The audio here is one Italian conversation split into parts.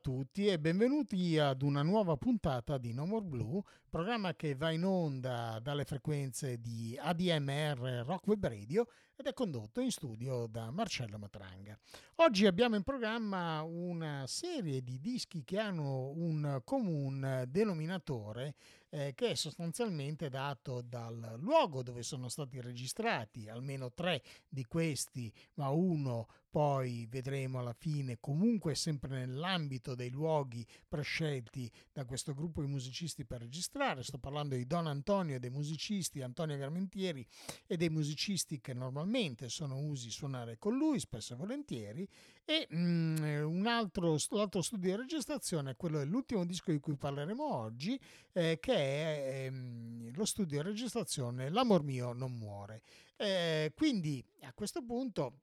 tutti e benvenuti ad una nuova puntata di No More Blue, programma che va in onda dalle frequenze di ADMR Rock Web Radio ed è condotto in studio da Marcello Matranga. Oggi abbiamo in programma una serie di dischi che hanno un comune denominatore eh, che è sostanzialmente dato dal luogo dove sono stati registrati, almeno tre di questi, ma uno poi vedremo alla fine, comunque sempre nell'ambito dei luoghi prescelti da questo gruppo di musicisti per registrare. Sto parlando di Don Antonio e dei musicisti Antonio Garmentieri e dei musicisti che normalmente sono usi suonare con lui, spesso e volentieri. E mm, un altro, l'altro studio di registrazione è quello dell'ultimo disco di cui parleremo oggi, eh, che è ehm, lo studio di registrazione L'amor mio non muore. Eh, quindi a questo punto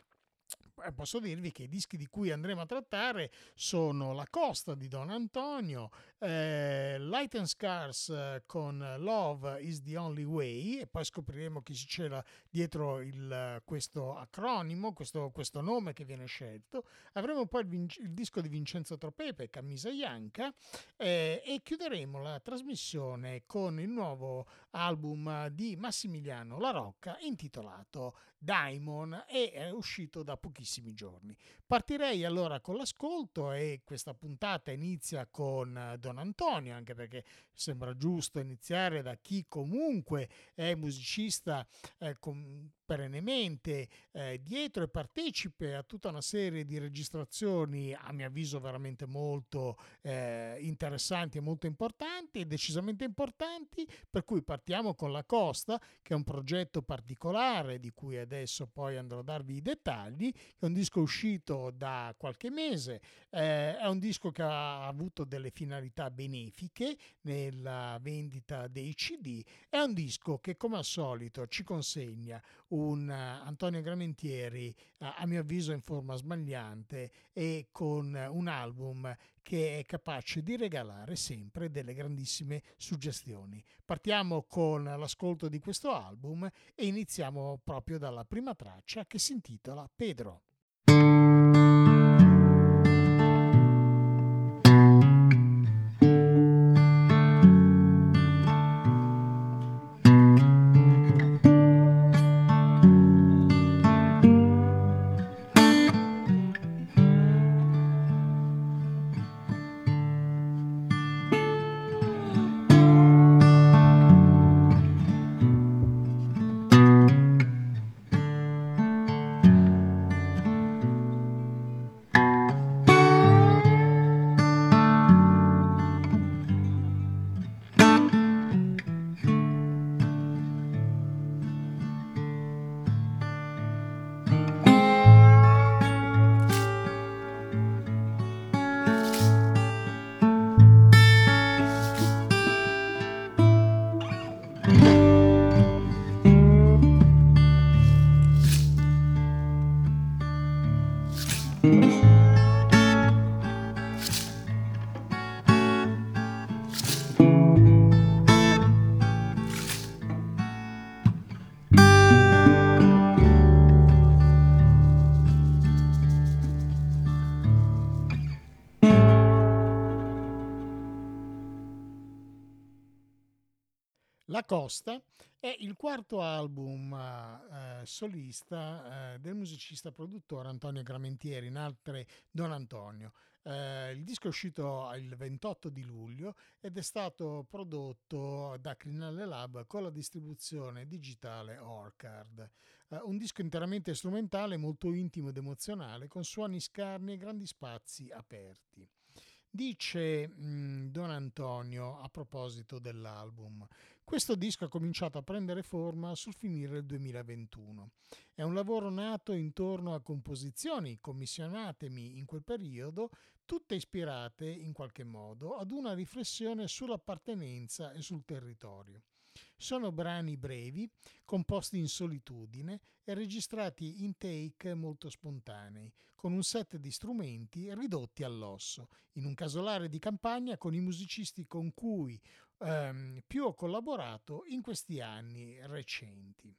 posso dirvi che i dischi di cui andremo a trattare sono La Costa di Don Antonio, eh, Light and Scars eh, con Love is the Only Way e poi scopriremo chi si c'era dietro il, questo acronimo, questo, questo, nome che viene scelto. Avremo poi il, il disco di Vincenzo Tropepe, Camisa Bianca eh, e chiuderemo la trasmissione con il nuovo album di Massimiliano La Rocca intitolato Diamond e è uscito da pochissimi giorni. Partirei allora con l'ascolto e questa puntata inizia con Don Antonio, anche perché sembra giusto iniziare da chi comunque è musicista eh, com- perennemente eh, dietro e partecipe a tutta una serie di registrazioni, a mio avviso veramente molto eh, interessanti e molto importanti, e decisamente importanti, per cui partiamo con La Costa, che è un progetto particolare di cui adesso poi andrò a darvi i dettagli, è un disco uscito da qualche mese, eh, è un disco che ha avuto delle finalità benefiche nella vendita dei CD, è un disco che come al solito ci consegna un uh, Antonio Gramentieri, uh, a mio avviso in forma sbagliante e con un album che è capace di regalare sempre delle grandissime suggestioni. Partiamo con l'ascolto di questo album e iniziamo proprio dalla prima traccia che si intitola Pedro. Costa è il quarto album eh, solista eh, del musicista produttore Antonio Gramentieri, in altre Don Antonio. Eh, il disco è uscito il 28 di luglio ed è stato prodotto da Crinale Lab con la distribuzione digitale Orcard. Eh, un disco interamente strumentale, molto intimo ed emozionale, con suoni scarni e grandi spazi aperti. Dice mh, mm, Don Antonio a proposito dell'album, questo disco ha cominciato a prendere forma sul finire del 2021. È un lavoro nato intorno a composizioni commissionatemi in quel periodo, tutte ispirate in qualche modo ad una riflessione sull'appartenenza e sul territorio. Sono brani brevi, composti in solitudine e registrati in take molto spontanei, con un set di strumenti ridotti all'osso, in un casolare di campagna con i musicisti con cui ehm, più ho collaborato in questi anni recenti.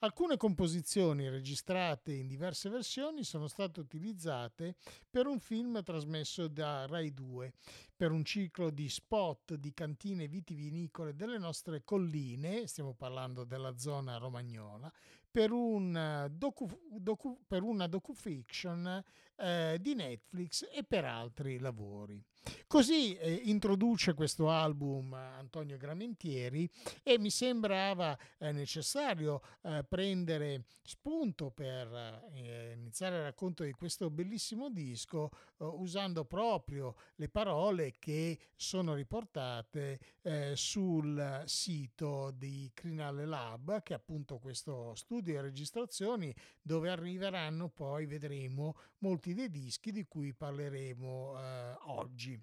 Alcune composizioni registrate in diverse versioni sono state utilizzate per un film trasmesso da Rai 2, per un ciclo di spot di cantine vitivinicole delle nostre colline, stiamo parlando della zona romagnola, per, un docu, docu, per una docufiction eh, di Netflix e per altri lavori. Così eh, introduce questo album Antonio Gramentieri e mi sembrava eh, necessario eh, prendere spunto per eh, iniziare il racconto di questo bellissimo disco eh, usando proprio le parole che sono riportate eh, sul sito di Crinale Lab, che è appunto questo studio di registrazioni dove arriveranno poi, vedremo, molti dei dischi di cui parleremo oggi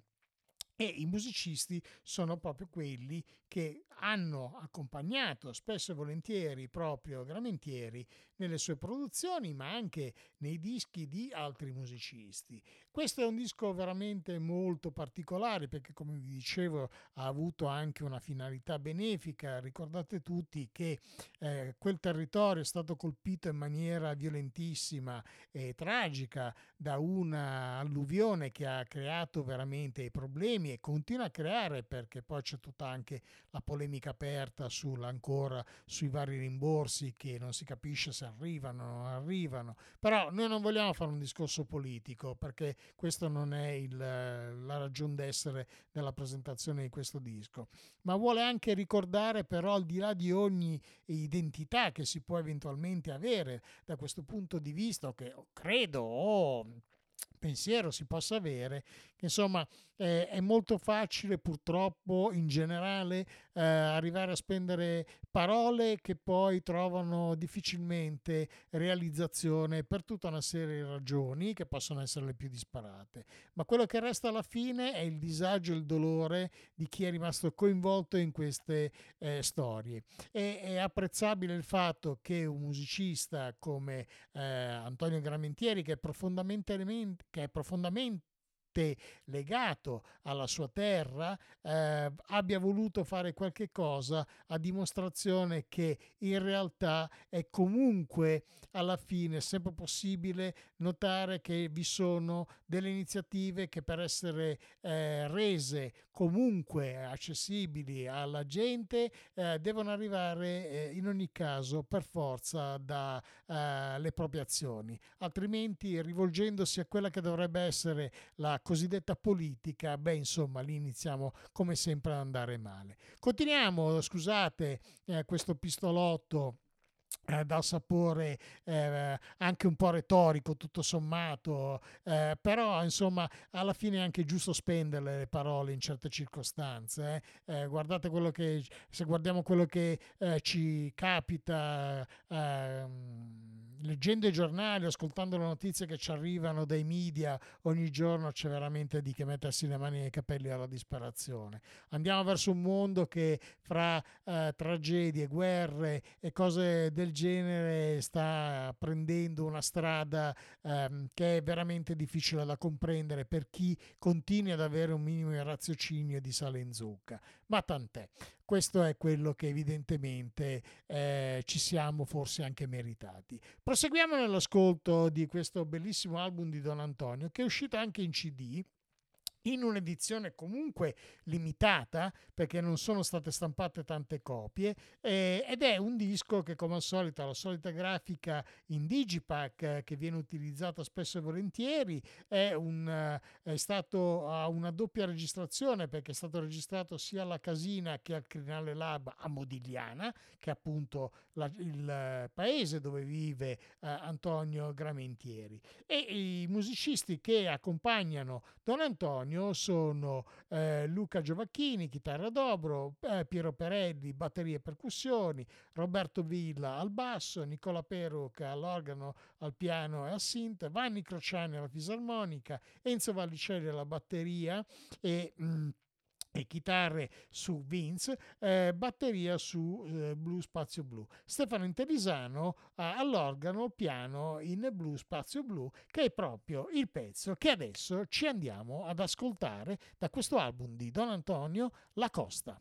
e i musicisti sono proprio quelli che hanno accompagnato spesso e volentieri proprio Gramentieri nelle sue produzioni, ma anche nei dischi di altri musicisti. Questo è un disco veramente molto particolare perché, come vi dicevo, ha avuto anche una finalità benefica. Ricordate tutti che eh, quel territorio è stato colpito in maniera violentissima e tragica da una alluvione che ha creato veramente problemi e continua a creare perché poi c'è tutta anche la polemica aperta ancora sui vari rimborsi che non si capisce se arrivano o non arrivano. Però noi non vogliamo fare un discorso politico perché questo non è il, la ragione d'essere della presentazione di questo disco, ma vuole anche ricordare però al di là di ogni identità che si può eventualmente avere da questo punto di vista, che credo o pensiero si possa avere, che insomma eh, è molto facile purtroppo in generale eh, arrivare a spendere parole che poi trovano difficilmente realizzazione per tutta una serie di ragioni che possono essere le più disparate. Ma quello che resta alla fine è il disagio e il dolore di chi è rimasto coinvolto in queste eh, storie. E, è apprezzabile il fatto che un musicista come eh, Antonio Gramentieri, che è profondamente, che è profondamente legato alla sua terra eh, abbia voluto fare qualche cosa a dimostrazione che in realtà è comunque alla fine sempre possibile notare che vi sono delle iniziative che per essere eh, rese comunque accessibili alla gente eh, devono arrivare eh, in ogni caso per forza dalle eh, proprie azioni. Altrimenti rivolgendosi a quella che dovrebbe essere la cosiddetta politica, beh insomma lì iniziamo come sempre ad andare male. Continuiamo, scusate, eh, questo pistolotto eh, dal sapore eh, anche un po' retorico tutto sommato eh, però insomma alla fine è anche giusto spenderle le parole in certe circostanze eh. Eh, guardate quello che se guardiamo quello che eh, ci capita ehm, leggendo i giornali, ascoltando le notizie che ci arrivano dai media, ogni giorno c'è veramente di che mettersi le mani nei capelli alla disperazione. Andiamo verso un mondo che fra eh, tragedie, guerre e cose del genere sta prendendo una strada ehm, che è veramente difficile da comprendere per chi continua ad avere un minimo di raziocinio di sale in zucca. Ma tant'è questo è quello che evidentemente eh, ci siamo forse anche meritati. Proseguiamo nell'ascolto di questo bellissimo album di Don Antonio che è uscito anche in CD in un'edizione comunque limitata perché non sono state stampate tante copie eh, ed è un disco che come al solito ha la solita grafica in digipack eh, che viene utilizzata spesso e volentieri è, un, eh, è stato a una doppia registrazione perché è stato registrato sia alla Casina che al Crinale Lab a Modigliana che è appunto la, il paese dove vive eh, Antonio Gramentieri. E i musicisti che accompagnano Don Antonio Antonio sono eh, Luca Giovacchini, chitarra dobro, eh, Piero Perelli, batterie e percussioni, Roberto Villa al basso, Nicola Peruca all'organo, al piano e al synth, Vanni Crociani alla fisarmonica, Enzo Vallicelli alla batteria e... Mm, e chitarre su Vince, eh, batteria su eh, Blu Spazio Blu. Stefano Interisano eh, all'organo, piano in Blue Spazio Blu, che è proprio il pezzo che adesso ci andiamo ad ascoltare da questo album di Don Antonio La Costa.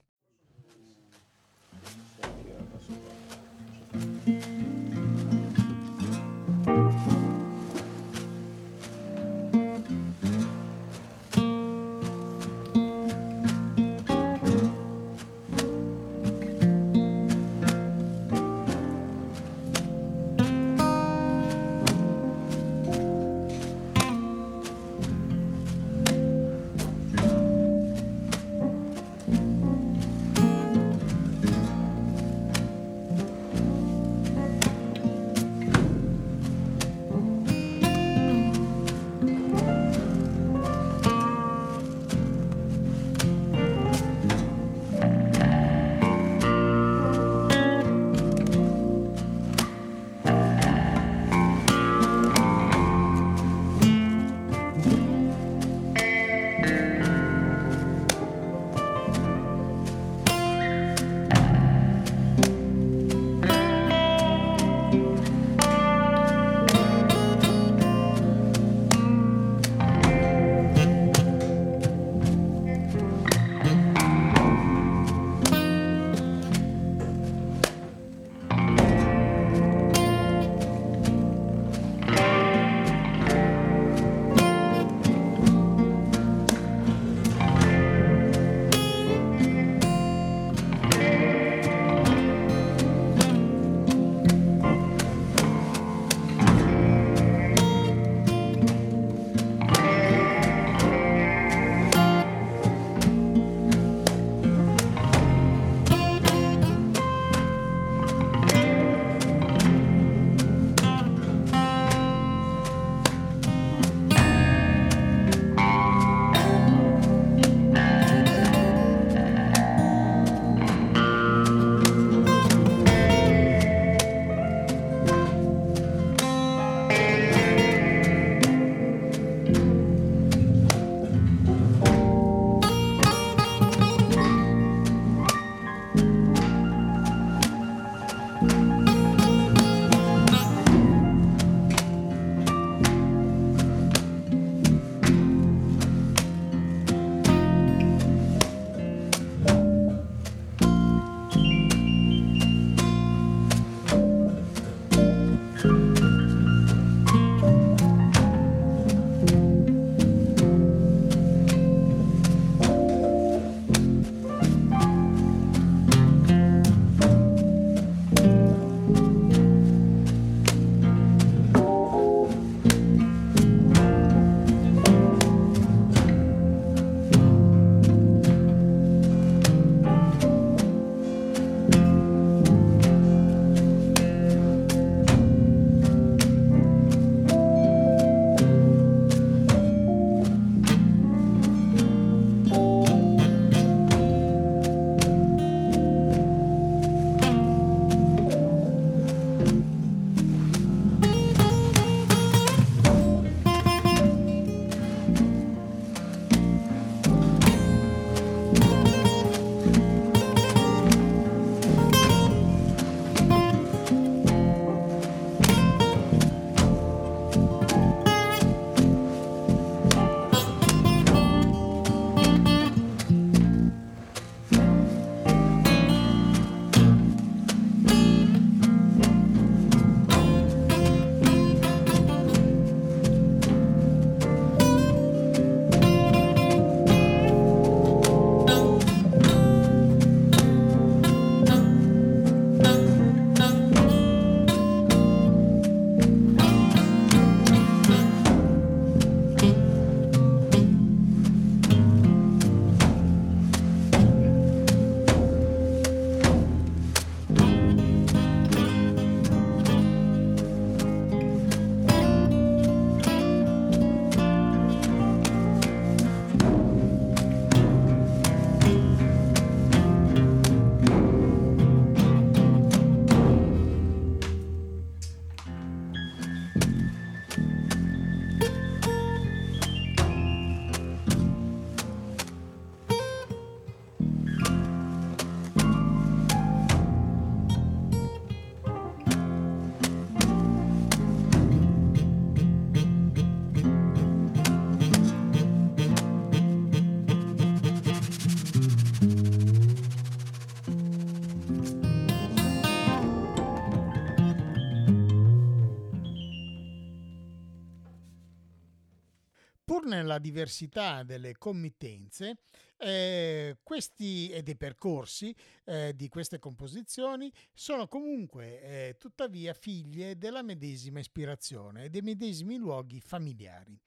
Nella diversità delle committenze eh, questi e dei percorsi eh, di queste composizioni sono comunque eh, tuttavia figlie della medesima ispirazione e dei medesimi luoghi familiari,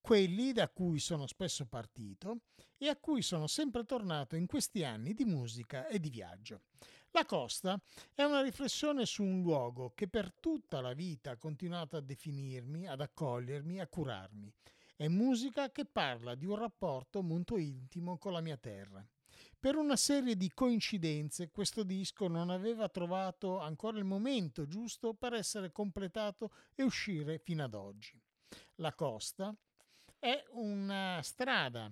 quelli da cui sono spesso partito e a cui sono sempre tornato in questi anni di musica e di viaggio. La costa è una riflessione su un luogo che per tutta la vita ha continuato a definirmi, ad accogliermi, a curarmi. È musica che parla di un rapporto molto intimo con la mia terra. Per una serie di coincidenze questo disco non aveva trovato ancora il momento giusto per essere completato e uscire fino ad oggi. La costa è una strada,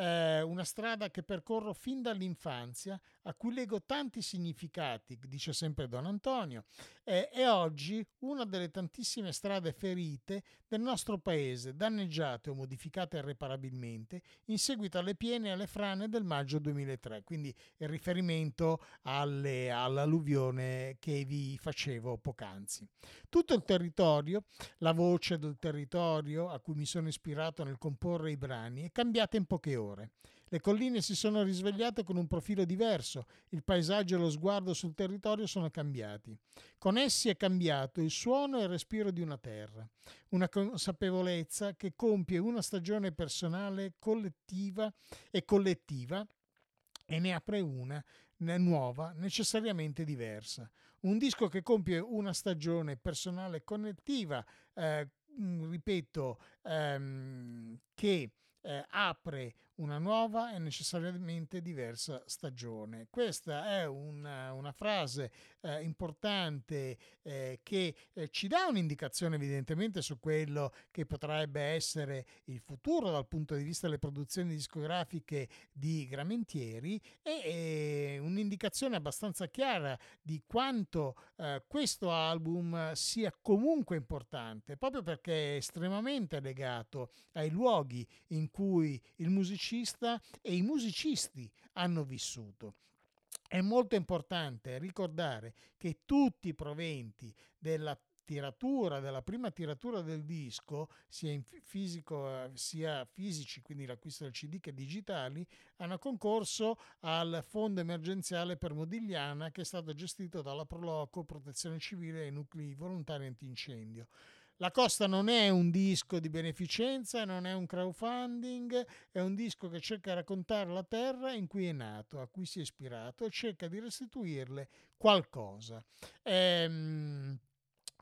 eh, una strada che percorro fin dall'infanzia, a cui leggo tanti significati, dice sempre Don Antonio, eh, è oggi una delle tantissime strade ferite del nostro paese, danneggiate o modificate irreparabilmente in seguito alle piene e alle frane del maggio 2003, quindi il riferimento alle, all'alluvione che vi facevo poc'anzi. Tutto il territorio, la voce del territorio a cui mi sono ispirato nel comporre i brani è cambiata in poche ore. Le colline si sono risvegliate con un profilo diverso, il paesaggio e lo sguardo sul territorio sono cambiati. Con essi è cambiato il suono e il respiro di una terra, una consapevolezza che compie una stagione personale collettiva e collettiva e ne apre una nuova, necessariamente diversa. Un disco che compie una stagione personale connettiva, eh, ripeto, ehm, che eh, apre una nuova e necessariamente diversa stagione. Questa è una, una frase eh, importante eh, che eh, ci dà un'indicazione evidentemente su quello che potrebbe essere il futuro dal punto di vista delle produzioni discografiche di Gramentieri e un'indicazione abbastanza chiara di quanto eh, questo album sia comunque importante, proprio perché è estremamente legato ai luoghi in cui il musicista musicista e i musicisti hanno vissuto. È molto importante ricordare che tutti i proventi della tiratura, della prima tiratura del disco, sia fisico sia fisici, quindi l'acquisto del CD che digitali, hanno concorso al fondo emergenziale per Modigliana che è stato gestito dalla Proloco, Protezione Civile e Nuclei Volontari Antincendio. La Costa non è un disco di beneficenza, non è un crowdfunding, è un disco che cerca di raccontare la terra in cui è nato, a cui si è ispirato e cerca di restituirle qualcosa. Ehm,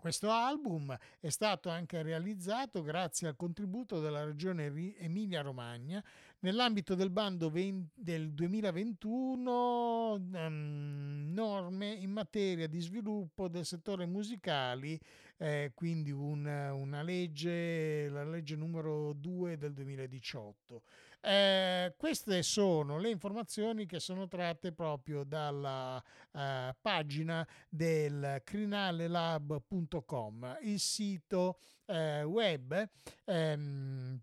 questo album è stato anche realizzato grazie al contributo della regione Emilia-Romagna nell'ambito del bando del 2021 um, norme in materia di sviluppo del settore musicali eh, quindi un, una legge, la legge numero 2 del 2018. Eh, queste sono le informazioni che sono tratte proprio dalla eh, pagina del crinalelab.com, il sito eh, web ehm,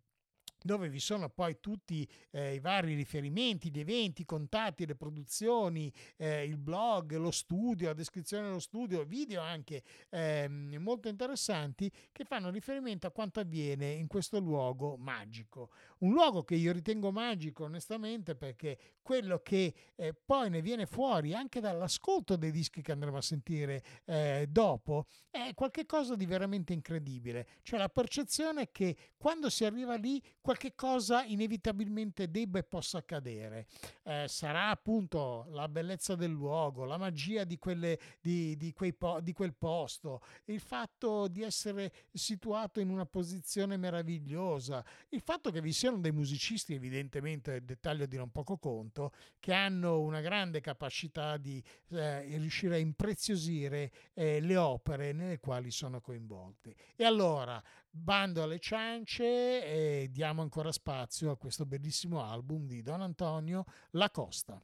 dove vi sono poi tutti eh, i vari riferimenti, gli eventi, i contatti, le produzioni, eh, il blog, lo studio, la descrizione dello studio, video anche eh, molto interessanti che fanno riferimento a quanto avviene in questo luogo magico. Un luogo che io ritengo magico onestamente perché quello che eh, poi ne viene fuori anche dall'ascolto dei dischi che andremo a sentire eh, dopo è qualcosa di veramente incredibile, cioè la percezione che quando si arriva lì qualche cosa inevitabilmente debba e possa accadere. Eh, sarà appunto la bellezza del luogo, la magia di, quelle, di, di, po- di quel posto, il fatto di essere situato in una posizione meravigliosa, il fatto che vi siano dei musicisti, evidentemente, dettaglio di non poco conto, che hanno una grande capacità di eh, riuscire a impreziosire eh, le opere nelle quali sono coinvolti. E allora bando alle ciance e diamo ancora spazio a questo bellissimo album di Don Antonio La Costa.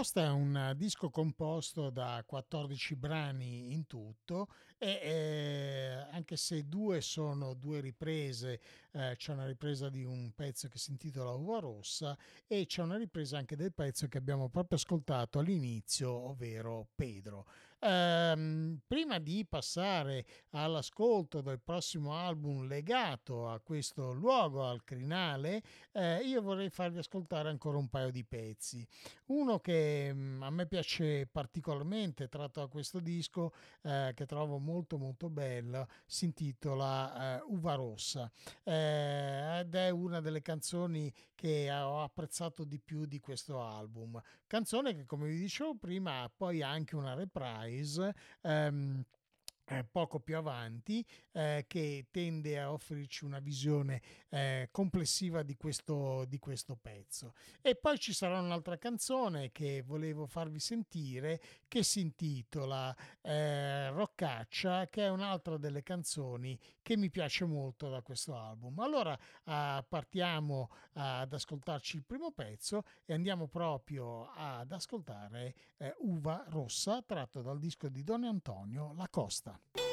La Costa è un disco composto da 14 brani in tutto e eh, anche se due sono due riprese, eh, c'è una ripresa di un pezzo che si intitola Uva Rossa e c'è una ripresa anche del pezzo che abbiamo proprio ascoltato all'inizio, ovvero Pedro. Ehm, prima di passare all'ascolto del prossimo album legato a questo luogo, al crinale, eh, io vorrei farvi ascoltare ancora un paio di pezzi. Uno che mh, mm, a me piace particolarmente, tratto da questo disco, eh, che trovo molto molto bello, si intitola eh, Uva Rossa eh, ed è una delle canzoni che ho apprezzato di più di questo album. Canzone che come vi dicevo prima ha poi anche una reprise. Ehm, eh, poco più avanti eh, che tende a offrirci una visione eh, complessiva di questo, di questo pezzo. E poi ci sarà un'altra canzone che volevo farvi sentire che si intitola eh, Roccaccia, che è un'altra delle canzoni che mi piace molto da questo album. Allora ah, partiamo ad ascoltarci il primo pezzo e andiamo proprio ad ascoltare eh, Uva Rossa tratto dal disco di Don Antonio La Costa. Yeah.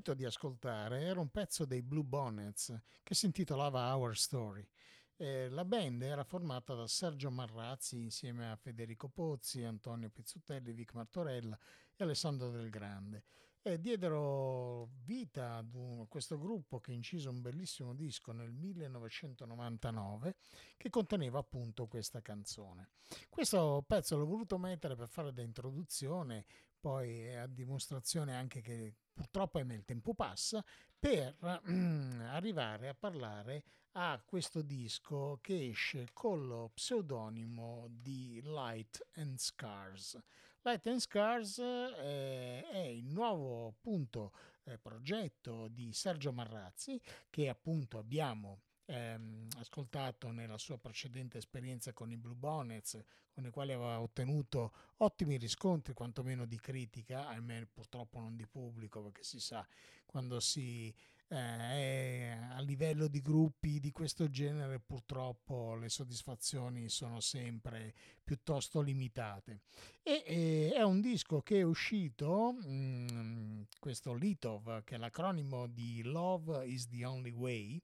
Finito di ascoltare era un pezzo dei Blue Bonnets che si intitolava Our Story. Eh, la band era formata da Sergio Marrazzi insieme a Federico Pozzi, Antonio Pizzutelli, Vic Martorella e Alessandro Del Grande. E diedero vita ad un, a questo gruppo che incise un bellissimo disco nel 1999 che conteneva appunto questa canzone. Questo pezzo l'ho voluto mettere per fare da introduzione poi a dimostrazione anche che purtroppo il tempo passa, per mm, arrivare a parlare a questo disco che esce con lo pseudonimo di Light and Scars. Light and Scars eh, è il nuovo appunto eh, progetto di Sergio Marrazzi che appunto abbiamo ehm, ascoltato nella sua precedente esperienza con i Blue Bonnets, con i quali aveva ottenuto ottimi riscontri, quantomeno di critica, ahimè purtroppo non di pubblico, perché si sa quando si eh, a livello di gruppi di questo genere purtroppo le soddisfazioni sono sempre piuttosto limitate. E, e è un disco che è uscito mh, mm, questo Litov che è l'acronimo di Love is the Only Way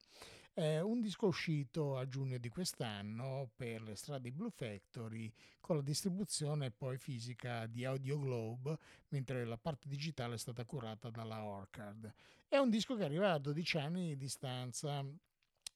è un disco uscito a giugno di quest'anno per le strade Blue Factory con la distribuzione poi fisica di Audio Globe, mentre la parte digitale è stata curata dalla Orchard. È un disco che arriva a 12 anni di distanza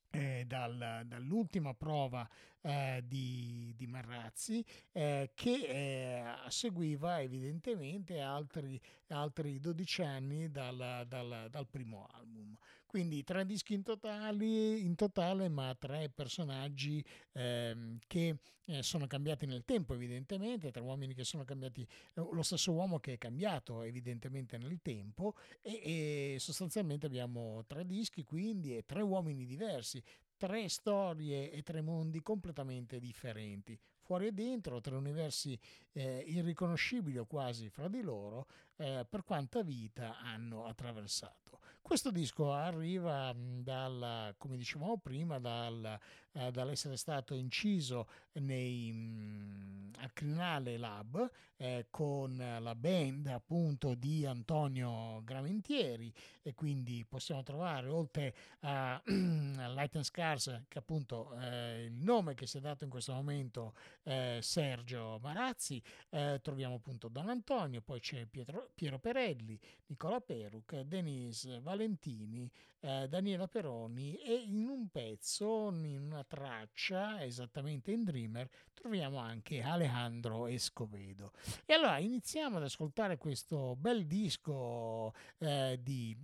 eh, dal, dall'ultima prova eh, di, di, Marrazzi eh, che eh, seguiva evidentemente altri, altri 12 anni dal, dal, dal primo album. Quindi tre dischi in, totali, in totale, ma tre personaggi ehm, che eh, sono cambiati nel tempo, evidentemente, tre uomini che sono cambiati, eh, lo stesso uomo che è cambiato evidentemente nel tempo e, e sostanzialmente abbiamo tre dischi quindi e tre uomini diversi, tre storie e tre mondi completamente differenti fuori e dentro, tre universi eh, irriconoscibili o quasi fra di loro, eh, per quanta vita hanno attraversato. Questo disco arriva dal, come dicevamo prima, dal, eh, dall'essere stato inciso nei, mh, al Crinale Lab eh, con la band appunto di Antonio Gramentieri e quindi possiamo trovare oltre a Light and Scars che appunto eh, il nome che si è dato in questo momento eh, Sergio Marazzi eh, troviamo appunto Don Antonio poi c'è Pietro, Piero Perelli Nicola Peruc Denise Valentini eh, Daniela Peroni e in un pezzo, in una traccia, esattamente in Dreamer, troviamo anche Alejandro Escovedo. E allora iniziamo ad ascoltare questo bel disco eh, di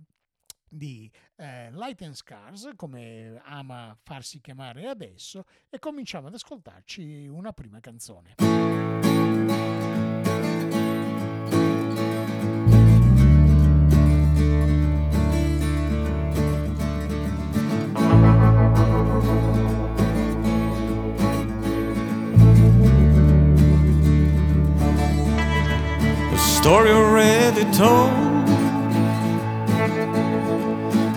di eh, Light and Scars, come ama farsi chiamare adesso, e cominciamo ad ascoltarci una prima canzone. Story already told.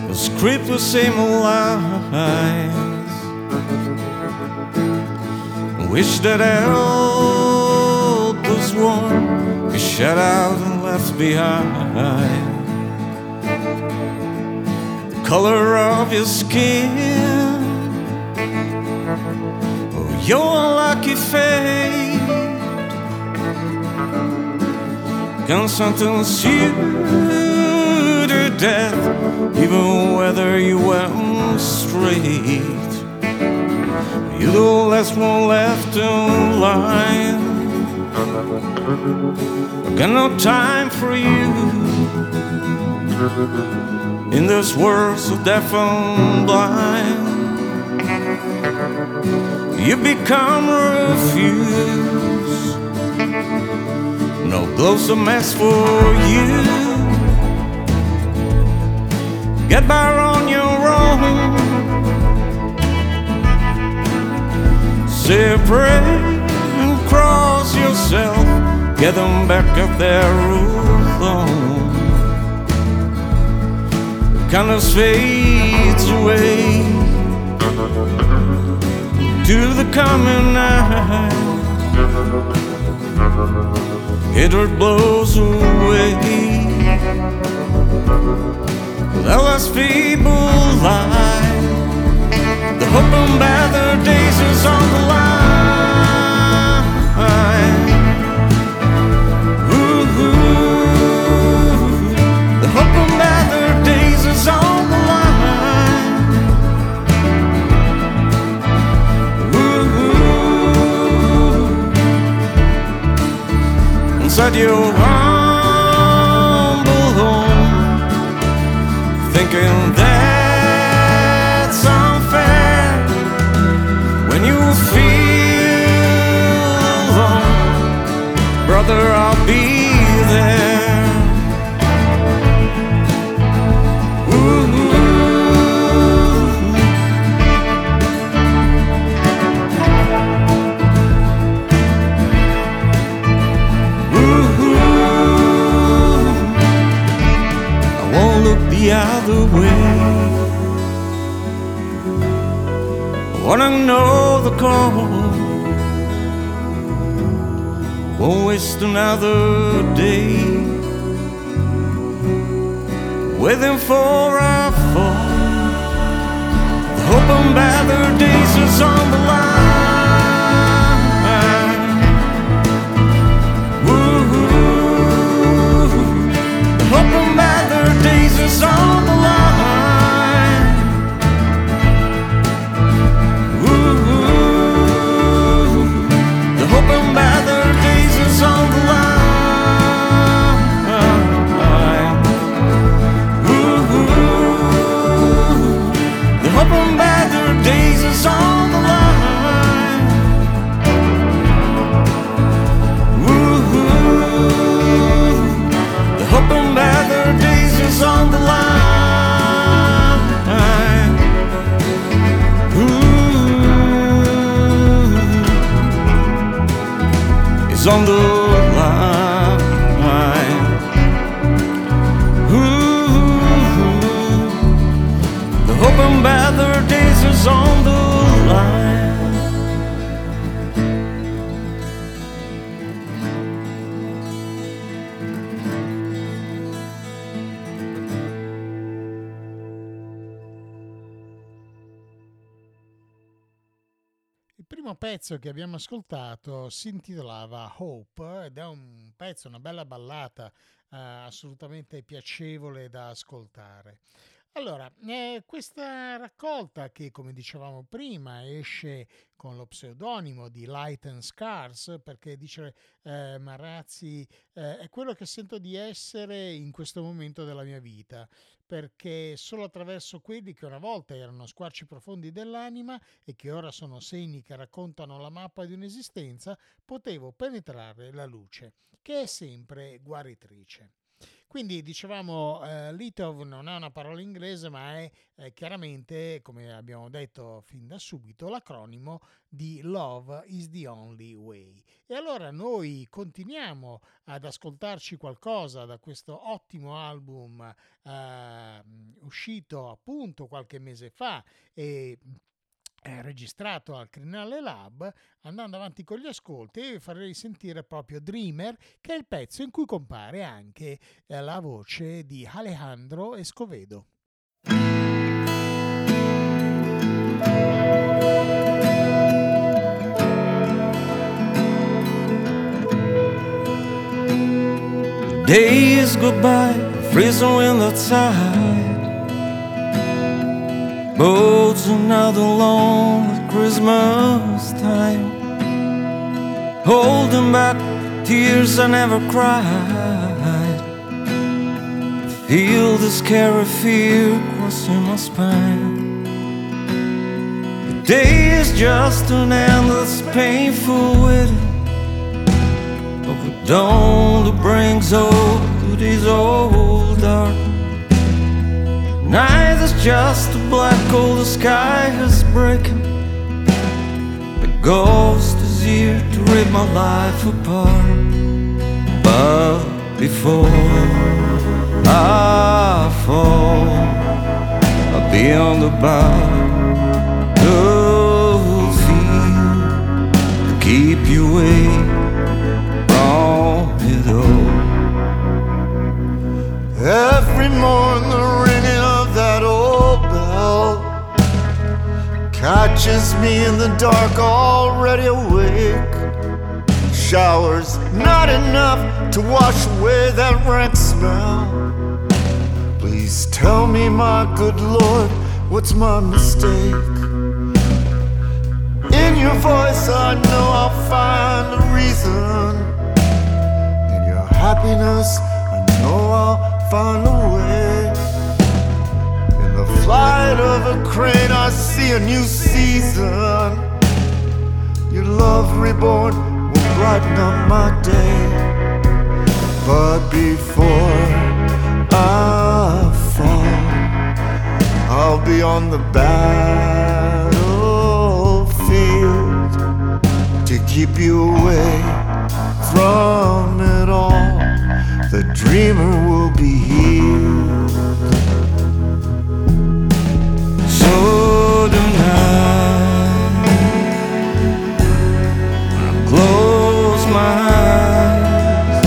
The script was same old lines. Wish that help was warm, be shut out and left behind. The color of your skin, oh, your lucky fate can sentence you to death, even whether you went straight. You're the last one left in line. I got no time for you in this world so deaf and blind. You become refused no clothes a mess for you. Get by on your own. Say a prayer and cross yourself. Get them back up there alone. Kind of fades away to the coming night it all blows away. The last feeble lie, the hope and better days is on the line. Inside your humble home, thinking that's unfair when you feel alone, brother. I'll be there. Wanna know the call. Won't waste another day waiting for a fall. The hope and better days is on the line. Hope and better days is on the line. Is on the line. Ooh, is on the pezzo che abbiamo ascoltato si intitolava Hope ed è un pezzo, una bella ballata eh, assolutamente piacevole da ascoltare. Allora, eh, questa raccolta che come dicevamo prima esce con lo pseudonimo di Light and Scars perché dice eh, Marazzi eh, è quello che sento di essere in questo momento della mia vita perché solo attraverso quelli che una volta erano squarci profondi dell'anima e che ora sono segni che raccontano la mappa di un'esistenza potevo penetrare la luce che è sempre guaritrice. Quindi dicevamo, eh, Litov non è una parola inglese, ma è eh, chiaramente, come abbiamo detto fin da subito, l'acronimo di Love is the Only Way. E allora noi continuiamo ad ascoltarci qualcosa da questo ottimo album eh, uscito appunto qualche mese fa e registrato al Crinale Lab, andando avanti con gli ascolti, vi farei sentire proprio Dreamer, che è il pezzo in cui compare anche eh, la voce di Alejandro Escovedo. Days go by, freezing wind outside. Boats another long Christmas time. Holding back tears I never cried. Feel the scary fear crossing my spine. The day is just an endless, painful waiting. Of the dawn that brings hope to these old dark Night is just a black hole, the sky is breaking. The ghost is here to rip my life apart. But before I fall, I'll be on the battlefield to keep you away from it all. Every morning catches me in the dark, already awake. Showers not enough to wash away that rank smell. Please tell me, my good Lord, what's my mistake? In your voice, I know I'll find a reason. In your happiness, I know I'll find a way. Flight of a crane, I see a new season. Your love reborn will brighten up my day. But before I fall, I'll be on the battlefield to keep you away from it all. The dreamer will be healed. Eyes,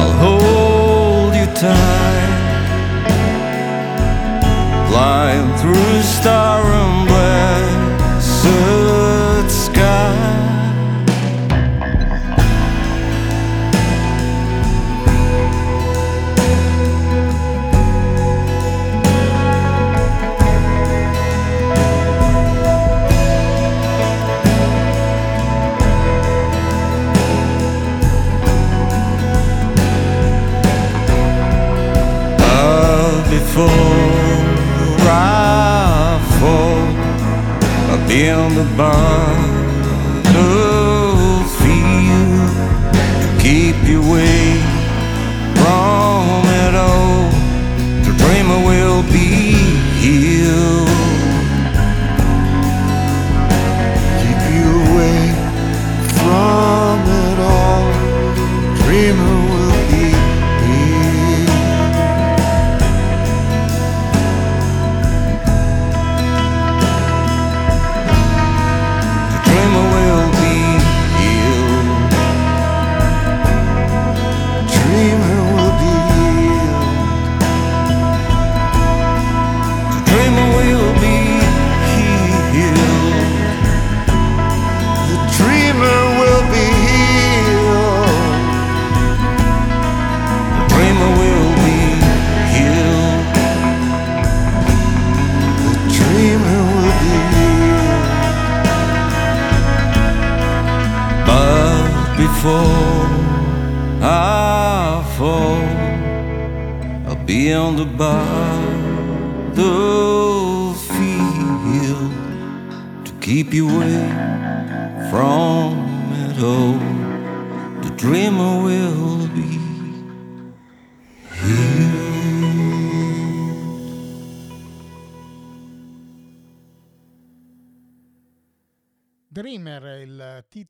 I'll hold you tight, flying through the star I'll be on the battlefield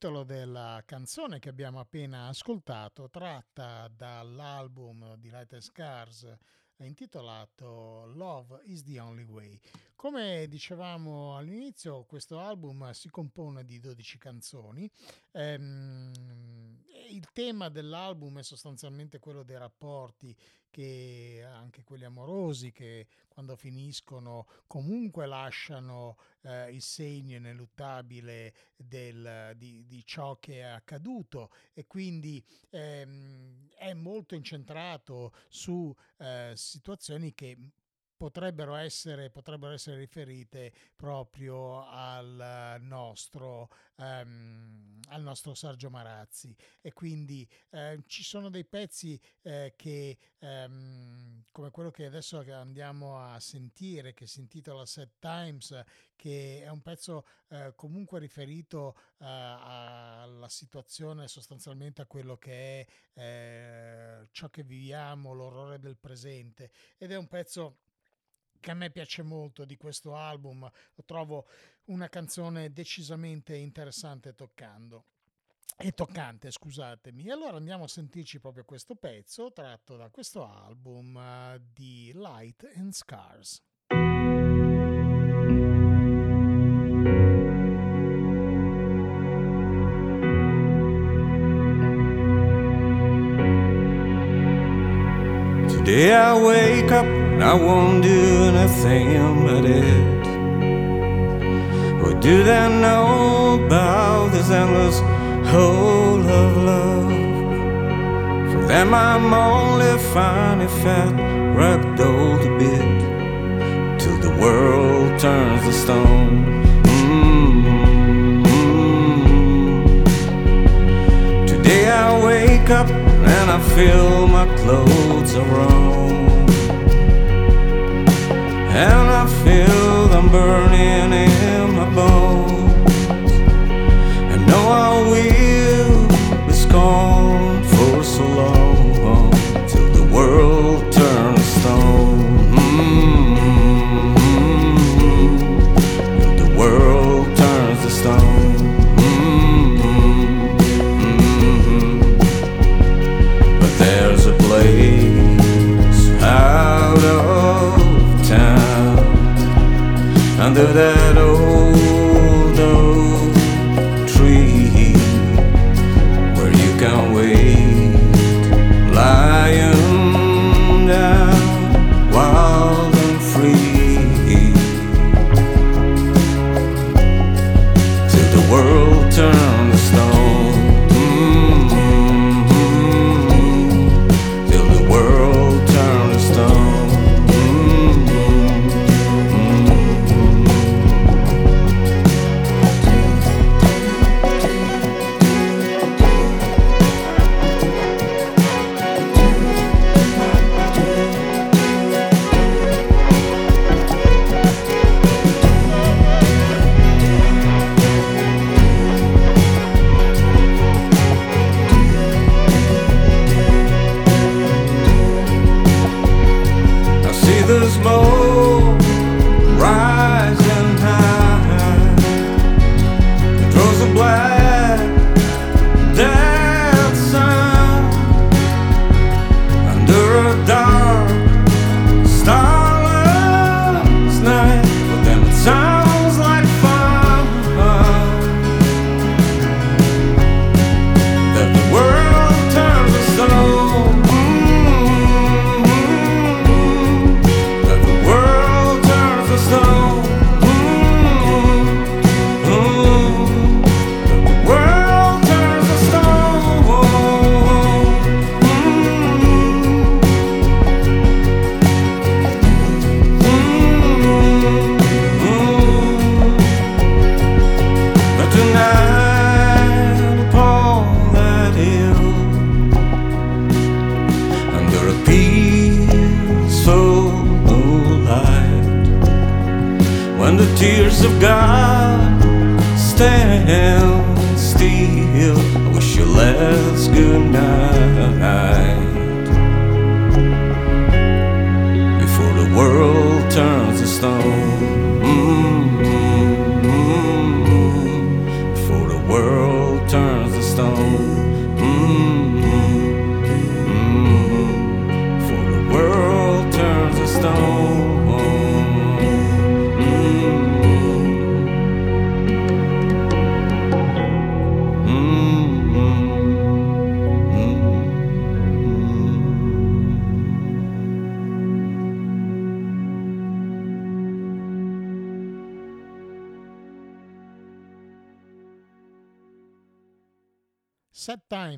titolo della canzone che abbiamo appena ascoltato, tratta dall'album di Light and Scars intitolato Love is the Only Way. Come dicevamo all'inizio, questo album si compone di 12 canzoni. Ehm, il tema dell'album è sostanzialmente quello dei rapporti che anche quelli amorosi che quando finiscono comunque lasciano eh, il segno ineluttabile del, di, di, ciò che è accaduto e quindi ehm, è molto incentrato su eh, situazioni che potrebbero essere, potrebbero essere riferite proprio al nostro, um, al nostro Sergio Marazzi. E quindi eh, ci sono dei pezzi eh, che um, come quello che adesso andiamo a sentire che si intitola Set Times che è un pezzo eh, comunque riferito eh, alla situazione sostanzialmente a quello che è eh, ciò che viviamo l'orrore del presente. Ed è un pezzo che a me piace molto di questo album, lo trovo una canzone decisamente interessante e toccando. E toccante, scusatemi. E allora andiamo a sentirci proprio questo pezzo tratto da questo album uh, di Light and Scars. Today I wake up and I won't do anything but it. What do they know about this endless hole of love? For them, I'm only finding fat, ragdolled a bit till the world turns to stone. Mm-hmm. Today I wake up and I feel my clothes are wrong. And I feel them burning in my bones. And know I will be scorned Do that.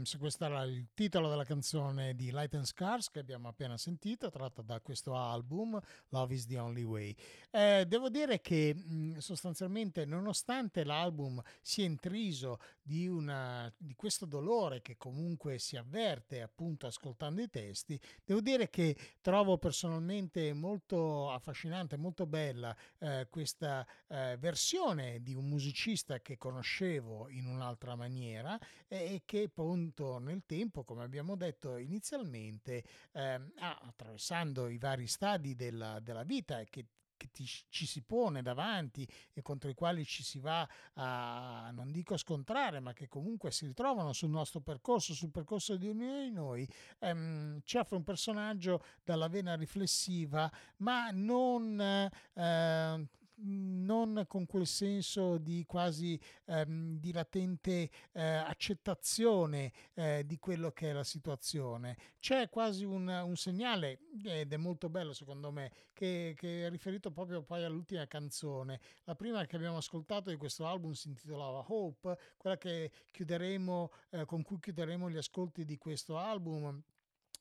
Sad Times, questo era il titolo della canzone di Light and Scars che abbiamo appena sentito, tratta da questo album Love is the Only Way. Eh, devo dire che mh, sostanzialmente, nonostante l'album sia intriso di, una, di questo dolore che comunque si avverte appunto ascoltando i testi, devo dire che trovo personalmente molto affascinante, molto bella eh, questa eh, versione di un musicista che conoscevo in un'altra maniera e che appunto nel tempo, come abbiamo detto inizialmente, ah, attraversando i vari stadi della, della vita che che ti- ci si pone davanti e contro i quali ci si va a, non dico scontrare, ma che comunque si ritrovano sul nostro percorso, sul percorso di ognuno di noi, ehm, ci offre un personaggio dalla vena riflessiva, ma non... eh, non con quel senso di quasi ehm, di latente eh, accettazione eh, di quello che è la situazione. C'è quasi un, un, segnale, ed è molto bello secondo me, che, che, è riferito proprio poi all'ultima canzone. La prima che abbiamo ascoltato di questo album si intitolava Hope, quella che chiuderemo, eh, con cui chiuderemo gli ascolti di questo album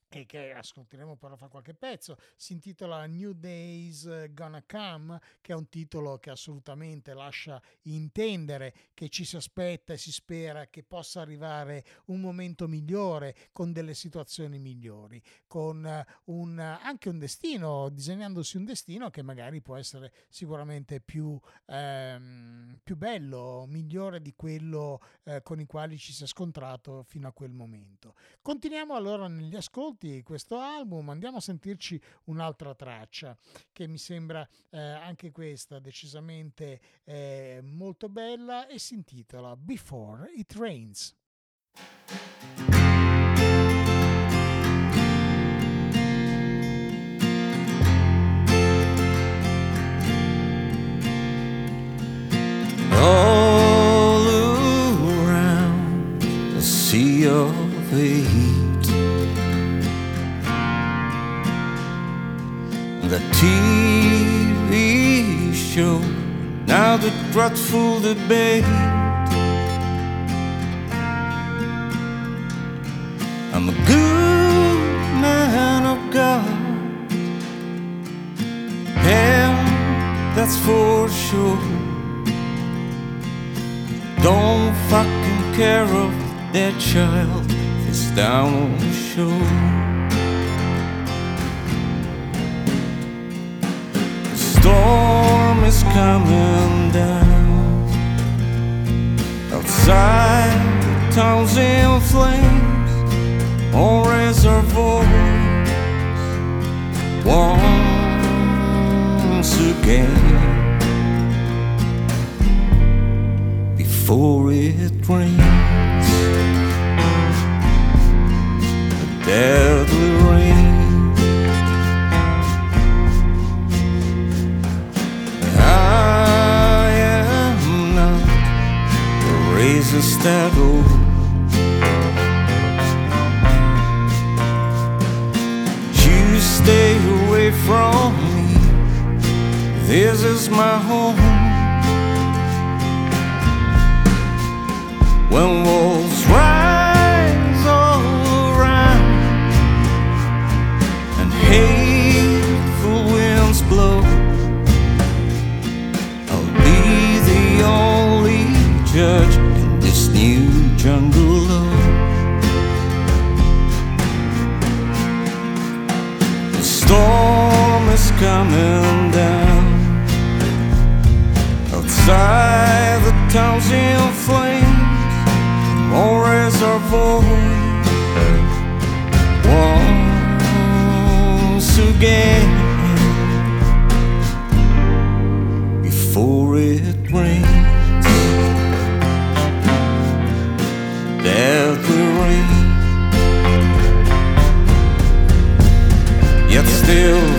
e che ascolteremo però fra qualche pezzo, si intitola New Days Gonna Come, che è un titolo che assolutamente lascia intendere che ci si aspetta e si spera che possa arrivare un momento migliore, con delle situazioni migliori, con un, anche un destino, disegnandosi un destino che magari può essere sicuramente più, ehm, più bello, migliore di quello eh, con i quali ci si è scontrato fino a quel momento. Continuiamo allora negli ascolti ascolti questo album, andiamo a sentirci un'altra traccia che mi sembra eh, anche questa decisamente eh, molto bella e si intitola Before It Rains. The TV show, now the dreadful debate. I'm a good man of God, and that's for sure. Don't fucking care of that child that's down on the shore. Coming down outside the town's in flames on reservoirs once again. Before it rains a deadly rain estável. Oh. You stay away from me. This is my home. When coming down outside the town's in flames. More reservoirs once again before it rains. every rain. Yet still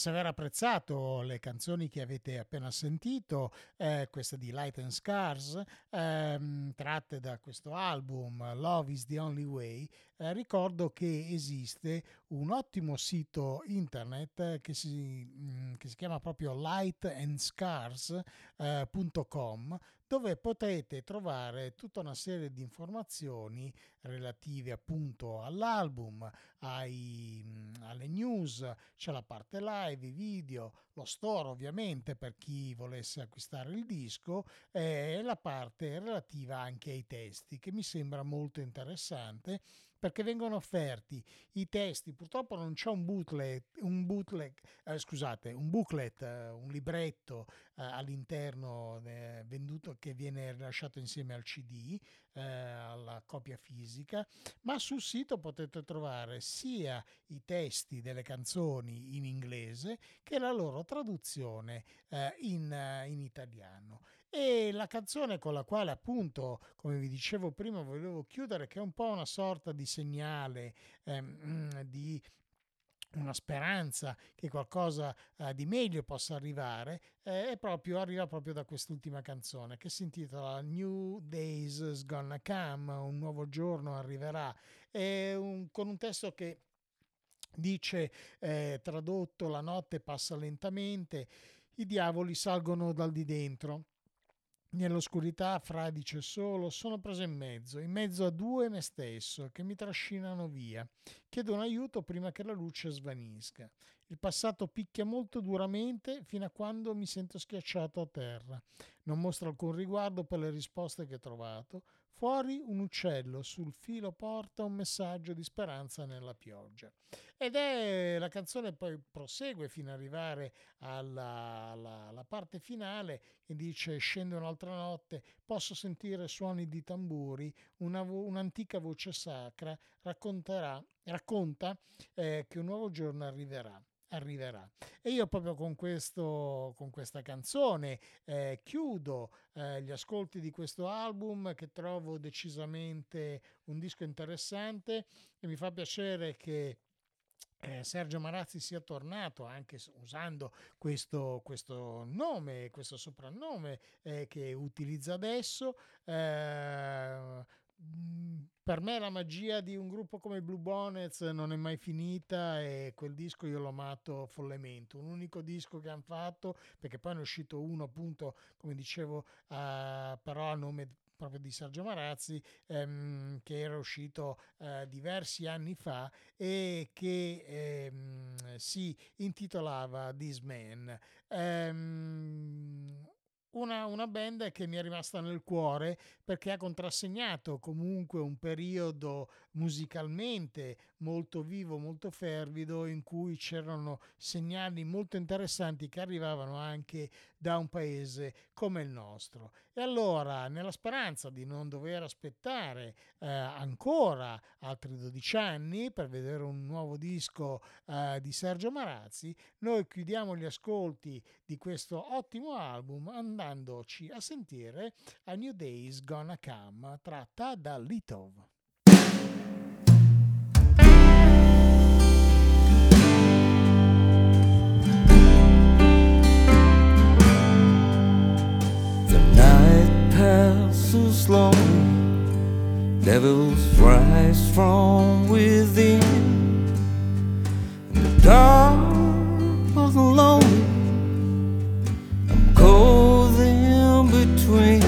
chi dovesse aver apprezzato le canzoni che avete appena sentito, eh, queste di Light and Scars, ehm, tratte da questo album Love is the Only Way, eh, ricordo che esiste un ottimo sito internet eh, che si, mm, che si chiama proprio lightandscars.com dove potete trovare tutta una serie di informazioni relative appunto all'album, ai, mm, alle news, c'è la parte live, i video, lo store ovviamente per chi volesse acquistare il disco e la parte relativa anche ai testi che mi sembra molto interessante perché vengono offerti i testi, purtroppo non c'è un bootleg, un bootleg eh, scusate, un booklet, eh, un libretto eh, all'interno eh, venduto che viene rilasciato insieme al CD, eh, alla copia fisica, ma sul sito potete trovare sia i testi delle canzoni in inglese che la loro traduzione eh, in, in italiano. E la canzone con la quale appunto, come vi dicevo prima, volevo chiudere, che è un po' una sorta di segnale ehm, di una speranza che qualcosa eh, di meglio possa arrivare eh, proprio, arriva proprio da quest'ultima canzone che si intitola New Days is Gonna Come, un nuovo giorno arriverà, un, con un testo che dice eh, tradotto la notte passa lentamente, i diavoli salgono dal di dentro. Nell'oscurità fradice solo sono preso in mezzo, in mezzo a due me stesso che mi trascinano via. Chiedo un aiuto prima che la luce svanisca. Il passato picchia molto duramente fino a quando mi sento schiacciato a terra. Non mostro alcun riguardo per le risposte che ho trovato. Fuori un uccello sul filo porta un messaggio di speranza nella pioggia. Ed è la canzone poi prosegue fino ad arrivare alla, alla, alla parte finale che dice scende un'altra notte, posso sentire suoni di tamburi, una, un'antica voce sacra racconterà, racconta eh, che un nuovo giorno arriverà arriverà. E io proprio con, questo, con questa canzone eh, chiudo eh, gli ascolti di questo album che trovo decisamente un disco interessante e mi fa piacere che eh, Sergio Marazzi sia tornato anche usando questo, questo nome, questo soprannome eh, che utilizza adesso. Eh, per me la magia di un gruppo come i Blue Bonnets non è mai finita e quel disco io l'ho amato follemente. Un unico disco che hanno fatto, perché poi ne è uscito uno appunto, come dicevo, uh, però a nome proprio di Sergio Marazzi, ehm, che era uscito eh, diversi anni fa e che ehm, si intitolava This Man. Ehm, una, una, band che mi è rimasta nel cuore perché ha contrassegnato comunque un periodo musicalmente molto vivo, molto fervido, in cui c'erano segnali molto interessanti che arrivavano anche da un paese come il nostro. E allora, nella speranza di non dover aspettare eh, ancora altri 12 anni per vedere un nuovo disco eh, di Sergio Marazzi, noi chiudiamo gli ascolti di questo ottimo album andandoci a sentire A New Day's Tratta da Litov. The night passes slowly, devils rise from within. In the dark lonely, I'm cold in between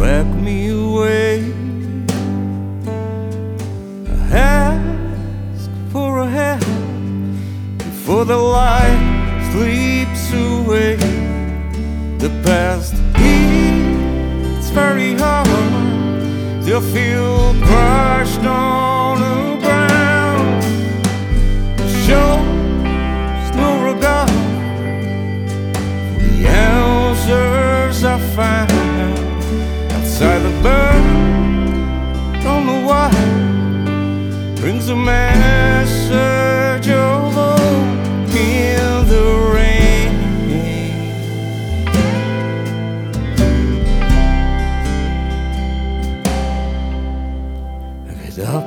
drag me away. I ask for a hand before the light sleeps away. The past it's very hard to feel crushed on the ground. Shows no regard for the answers I find the burn. Don't know why brings a message of hope in the rain. I get up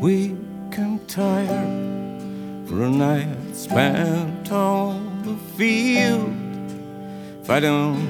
weak and tired for a night spent on the field, fighting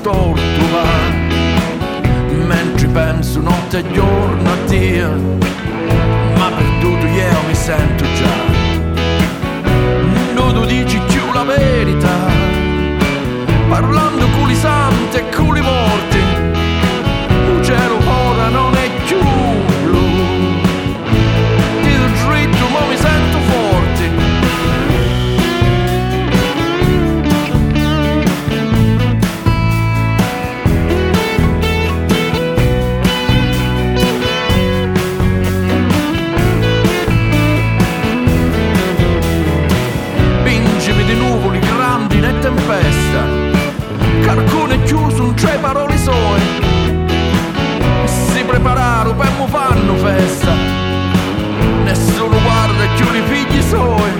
quasi stortura mentre penso notte e giorno a Dio ma perduto io mi sento già. Tu dici più la verità parlando culi santi e culi morti c'è parole sue Si prepararono per mu fanno festa. Nessuno guarda più i figli suoi.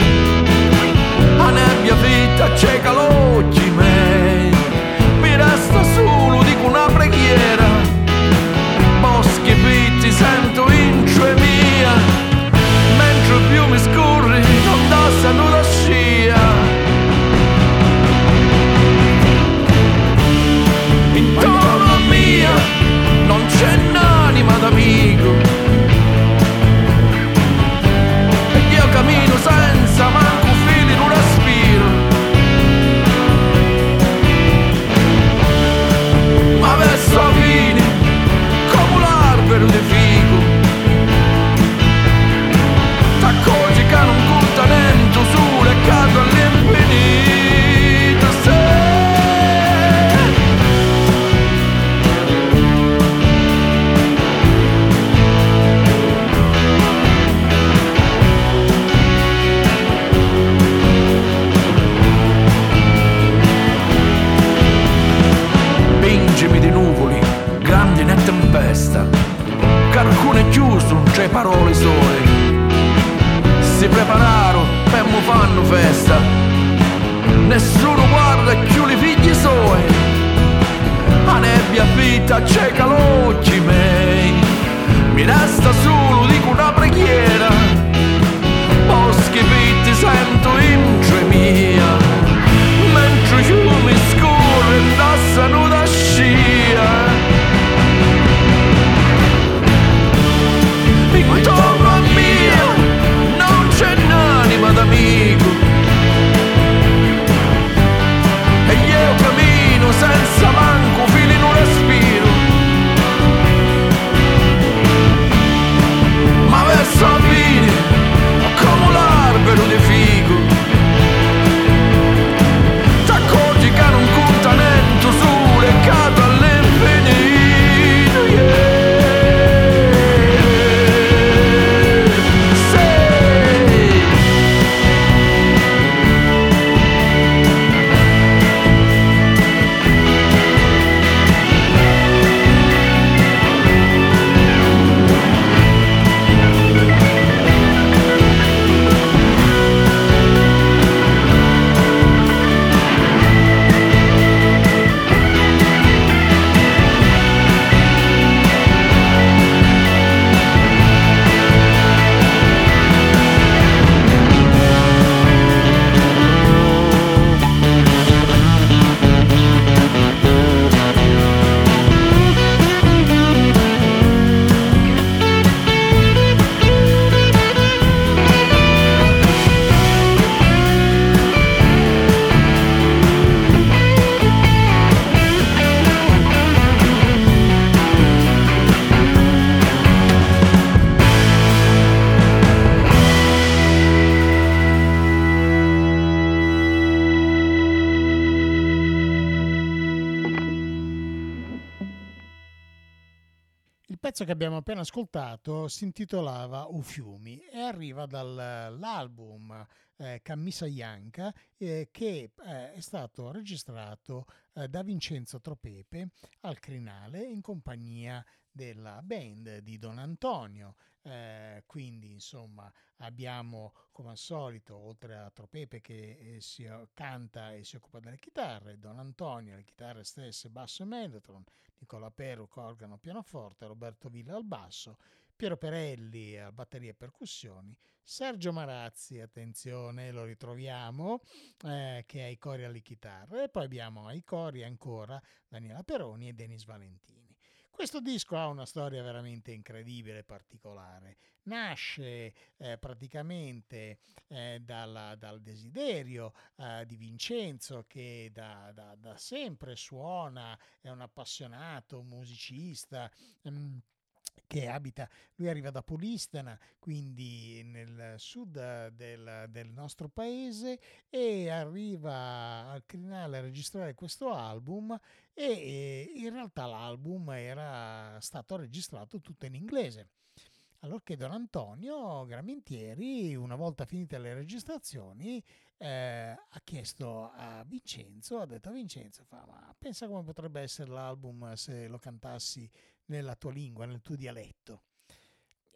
A nebbia fitta c'è l'occhi c'è parole sole. Si prepararono per mo fanno festa, nessuno guarda più i figli suoi. A nebbia fitta c'è l'occhi miei, mi resta solo dico una preghiera, boschi fitti sento in mia, abbiamo appena ascoltato si intitolava U Fiumi e arriva dall'album eh, Cammisa Ianca eh, che eh, è stato registrato eh, da Vincenzo Tropepe al Crinale in compagnia della band di Don Antonio. Eh, quindi insomma abbiamo come al solito oltre a Tropepe che eh, si canta e si occupa delle chitarre Don Antonio le chitarre stesse basso e mellotron Nicola Peru organo pianoforte Roberto Villa al basso Piero Perelli a batteria e percussioni, Sergio Marazzi, attenzione, lo ritroviamo, eh, che è ai cori alle chitarre, e poi abbiamo ai cori ancora Daniela Peroni e Denis Valentini. Questo disco ha una storia veramente incredibile, particolare. Nasce eh, praticamente eh, dalla, dal desiderio eh, di Vincenzo che da, da, da, sempre suona, è un appassionato musicista. Mh, mm, che abita, lui arriva da Polistena, quindi nel sud del, del, nostro paese, e arriva al Crinale a registrare questo album e in realtà l'album era stato registrato tutto in inglese. Allora che Don Antonio Gramentieri, una volta finite le registrazioni, eh, ha chiesto a Vincenzo, ha detto a Vincenzo, fa, ma pensa come potrebbe essere l'album se lo cantassi nella tua lingua, nel tuo dialetto.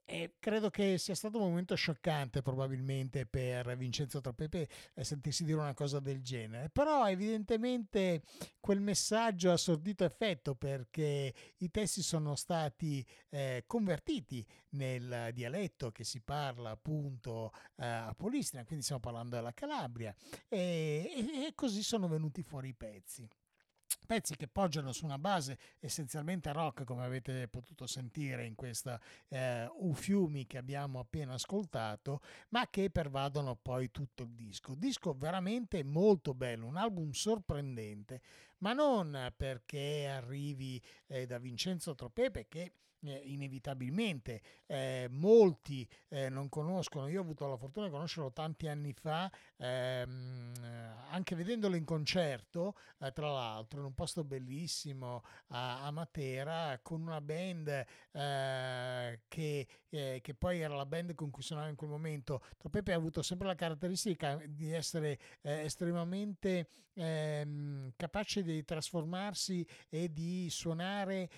E credo che sia stato un momento scioccante probabilmente per Vincenzo Troppepe eh, sentirsi dire una cosa del genere, però evidentemente quel messaggio ha sortito effetto perché i testi sono stati eh, convertiti nel dialetto che si parla appunto eh, a Polistria, quindi stiamo parlando della Calabria. E, e così sono venuti fuori i pezzi pezzi che poggiano su una base essenzialmente rock come avete potuto sentire in questa eh, Ufiumi che abbiamo appena ascoltato ma che pervadono poi tutto il disco. Disco veramente molto bello un album sorprendente ma non perché arrivi eh, da Vincenzo Tropepe che eh, inevitabilmente eh, molti eh, non conoscono. Io ho avuto la fortuna di conoscerlo tanti anni fa, ehm, anche vedendolo in concerto, eh, tra l'altro, in un posto bellissimo a, a Matera, con una band eh, che, eh, che, poi era la band con cui suonava in quel momento. Tropepe ha avuto sempre la caratteristica di essere estremamente ehm, capace di trasformarsi e di suonare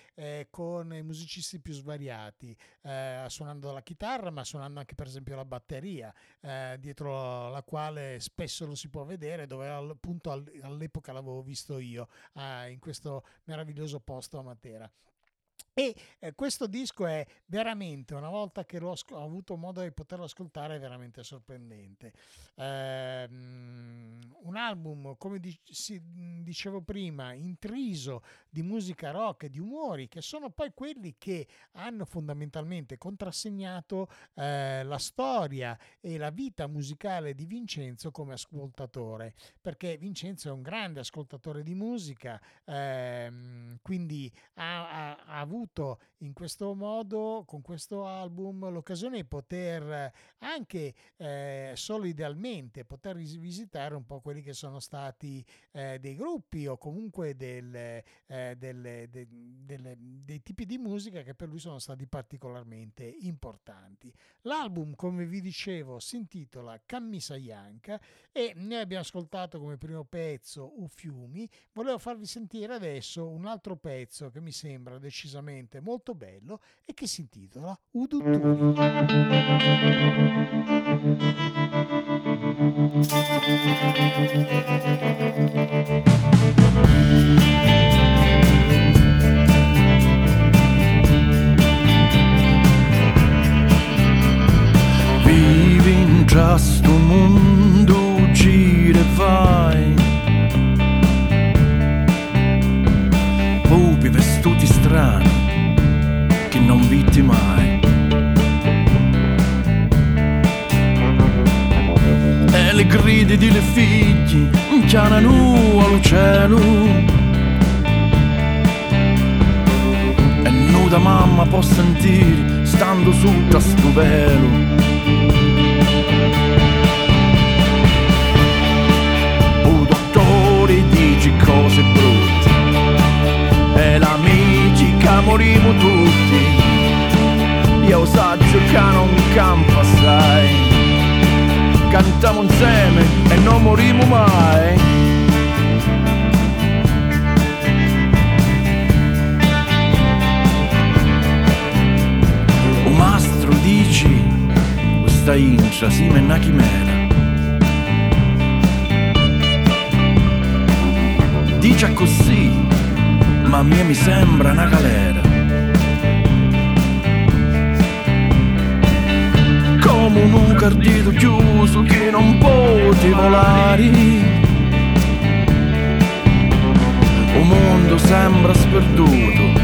con musicisti artisti più svariati, eh, suonando la chitarra, ma suonando anche per esempio la batteria, eh, dietro la quale spesso lo si può vedere, dove appunto all'epoca l'avevo visto io, eh, in questo meraviglioso posto a Matera. E eh, questo disco è veramente, una volta che l'ho ho avuto modo di poterlo ascoltare, è veramente sorprendente. Eh, un album, come dicevo prima, intriso di musica rock e di umori, che sono poi quelli che hanno fondamentalmente contrassegnato eh, la storia e la vita musicale di Vincenzo come ascoltatore, perché Vincenzo è un grande ascoltatore di musica, ehm, quindi ha, ha, ha avuto avuto in questo modo, con questo album, l'occasione di poter anche eh, solo idealmente poter rivisitare un po' quelli che sono stati eh, dei gruppi o comunque del, eh, delle, de, delle, dei tipi di musica che per lui sono stati particolarmente importanti. L'album, come vi dicevo, si intitola Cammisa Ianca e noi abbiamo ascoltato come primo pezzo U Fiumi. Volevo farvi sentire adesso un altro pezzo che mi sembra decisamente veramente molto bello e che si intitola Udutturi. Vivi in questo vitti mai. E le grida di le figli chiamano al cielo. E nuda mamma può sentire stando sotto a sto velo. dici cose brutte e l'amici che morimo tutti io saggio che non campa assai. Cantiamo insieme e non morimo mai. Un mastro dici questa incia si me una chimera. Dice così ma a me mi sembra una galera cardito chiuso che non può volare. Il mondo sembra sperduto,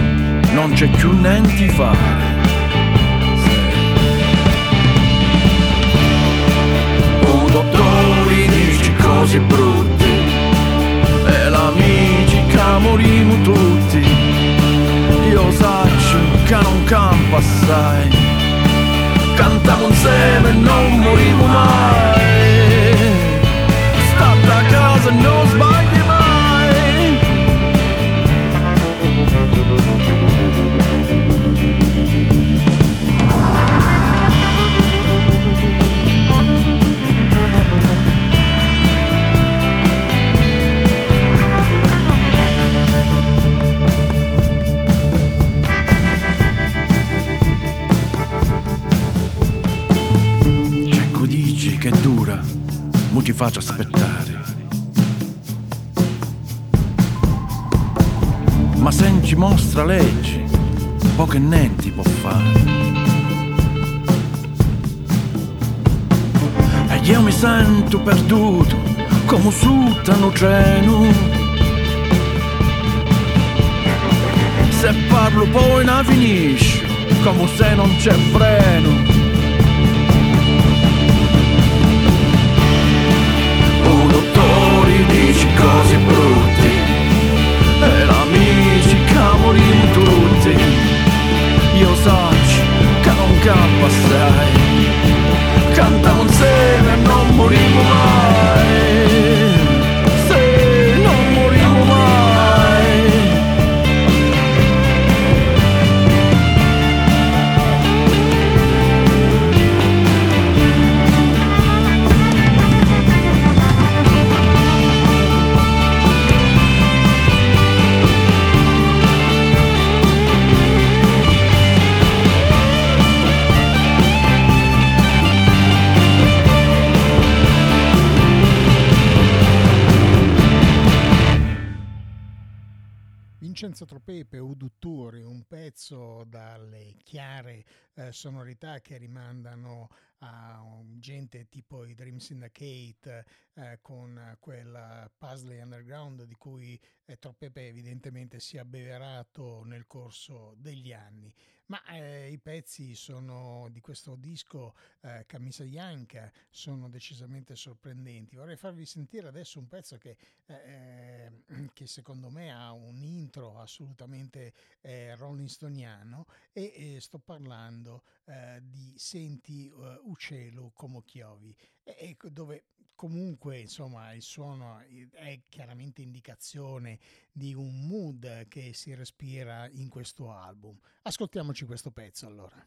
non c'è più niente da fare. Un dottore dice cose brutte e l'amici che morimo tutti. Io saccio che non campa assai cantiamo insieme e non moriamo mai. Faccio aspettare. Ma se non ci mostra legge, poco niente può fare. E io mi sento perduto, come su un treno. Se parlo poi non finisce, come se non c'è freno. Cose brutte. E l'amici che morimo tutti. Io saccio che non campa assai. Cantiamo insieme e non morimo mai sonorità che rimandano a gente tipo i Dream Syndicate eh, con quel puzzle underground di cui eh, Tropepe evidentemente si è abbeverato nel corso degli anni. Ma eh, i pezzi sono di questo disco eh, Camisa Bianca sono decisamente sorprendenti. Vorrei farvi sentire adesso un pezzo che, eh, che secondo me ha un intro assolutamente eh, Rolling Stoniano e eh, sto parlando eh, di Senti eh, Uccello come chiovi, e, e dove comunque insomma il suono è chiaramente indicazione di un mood che si respira in questo album. Ascoltiamoci questo pezzo allora.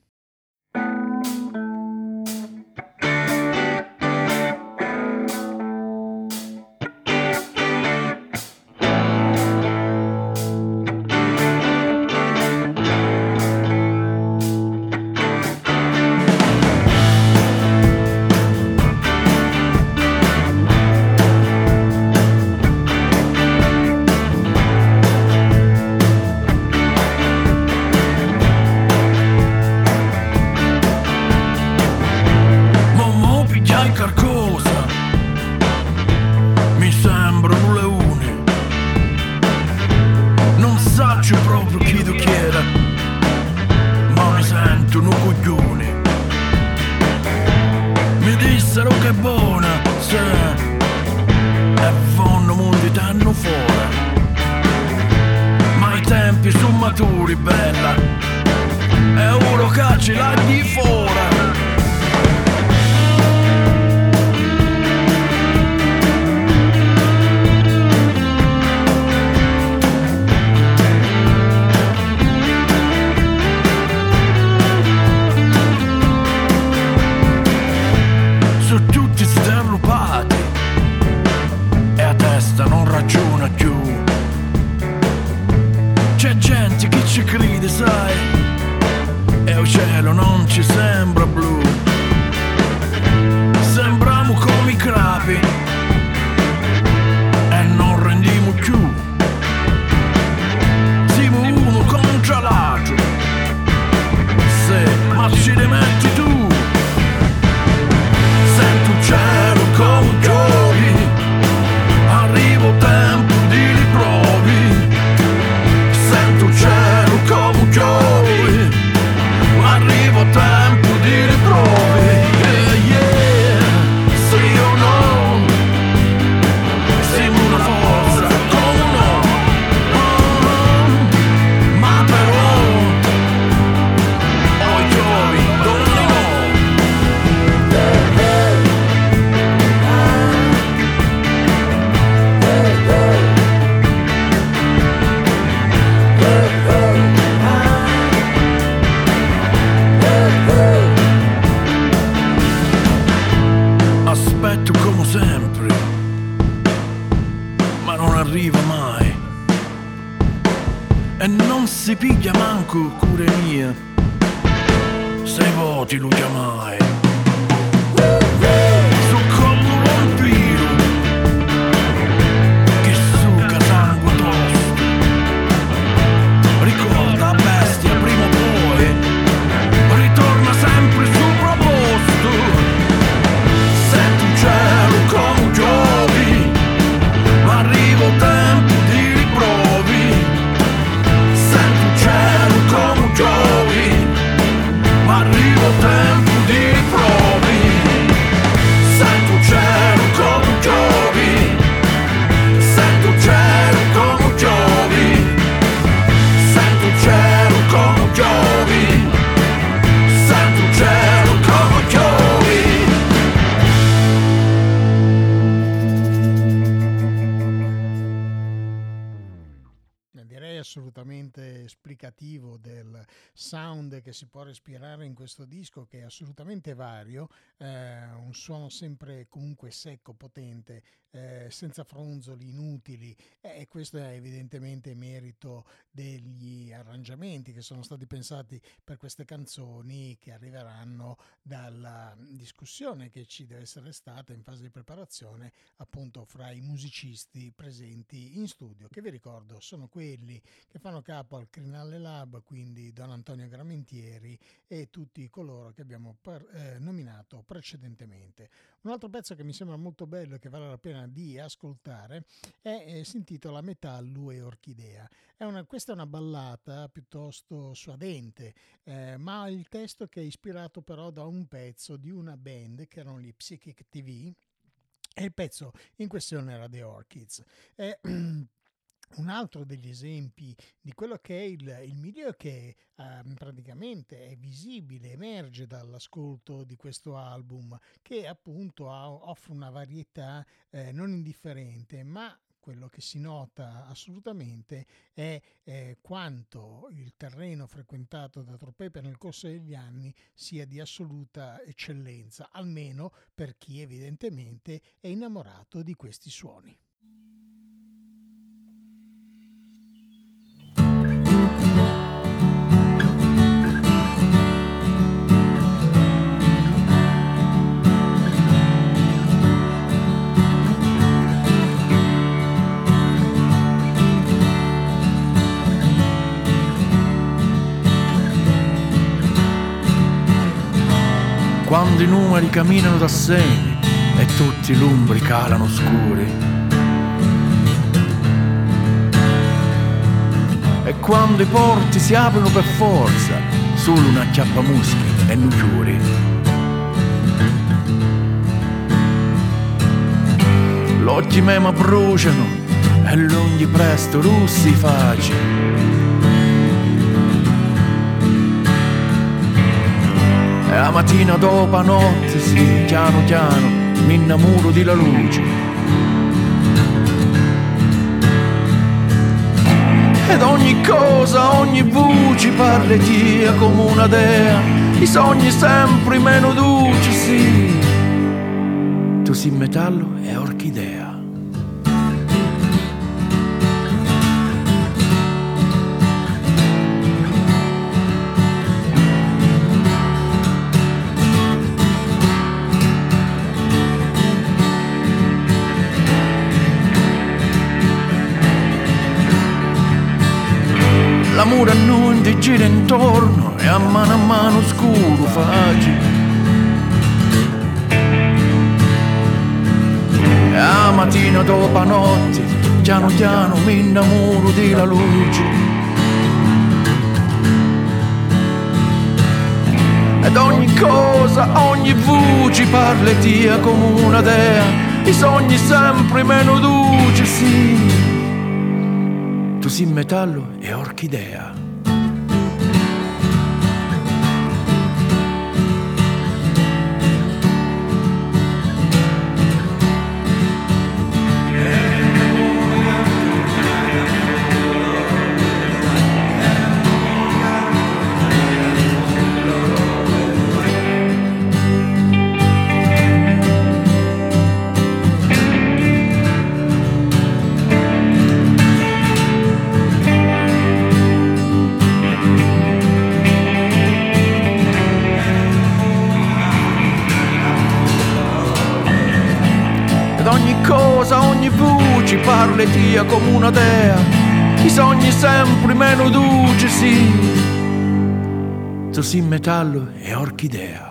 Cacci la respirare in questo disco che è assolutamente vario, eh, un suono sempre comunque secco, potente, eh, senza fronzoli inutili. Eh, e questo è evidentemente merito degli arrangiamenti che sono stati pensati per queste canzoni che arriveranno dalla discussione che ci deve essere stata in fase di preparazione appunto fra i musicisti presenti in studio che vi ricordo sono quelli che fanno capo al Crinale Lab quindi Don Antonio Gramentieri e tutti coloro che abbiamo per- eh, nominato precedentemente un altro pezzo che mi sembra molto bello e che vale la pena di ascoltare è, eh, si intitola Metallo e Orchidea è una, questa è una ballata piuttosto suadente eh, ma il testo che è ispirato però da un pezzo di una band che erano gli Psychic TV e il pezzo in questione era The Orchids. È un altro degli esempi di quello che è il, il milieu che ehm, praticamente è visibile, emerge dall'ascolto di questo album, che appunto ha- offre una varietà eh, non indifferente, ma quello che si nota assolutamente è eh, quanto il terreno frequentato da Troppepe nel corso degli anni sia di assoluta eccellenza, almeno per chi evidentemente è innamorato di questi suoni. Quando i numeri camminano da segni e tutti i lumbri calano scuri. E quando i porti si aprono per forza, solo una chiappamuschi e nucciuri. L'occhi mema bruciano e lunghi presto russi facili. La mattina dopo notte, sì, piano piano, mi innamoro di la luce. Ed ogni cosa, ogni voce parla tia come una dea, i sogni sempre meno duci, sì. Tu sei metallo e orchidea. Gira intorno e a mano a mano scuro facci. E a mattina dopo notte, piano piano mi innamoro della luce. Ed ogni cosa, ogni voce parla tia come una dea, i sogni sempre meno duci, sì tu sei metallo e orchidea. Parli tia come una dea, i sogni sempre meno duci, sì. Tu sei metallo e orchidea.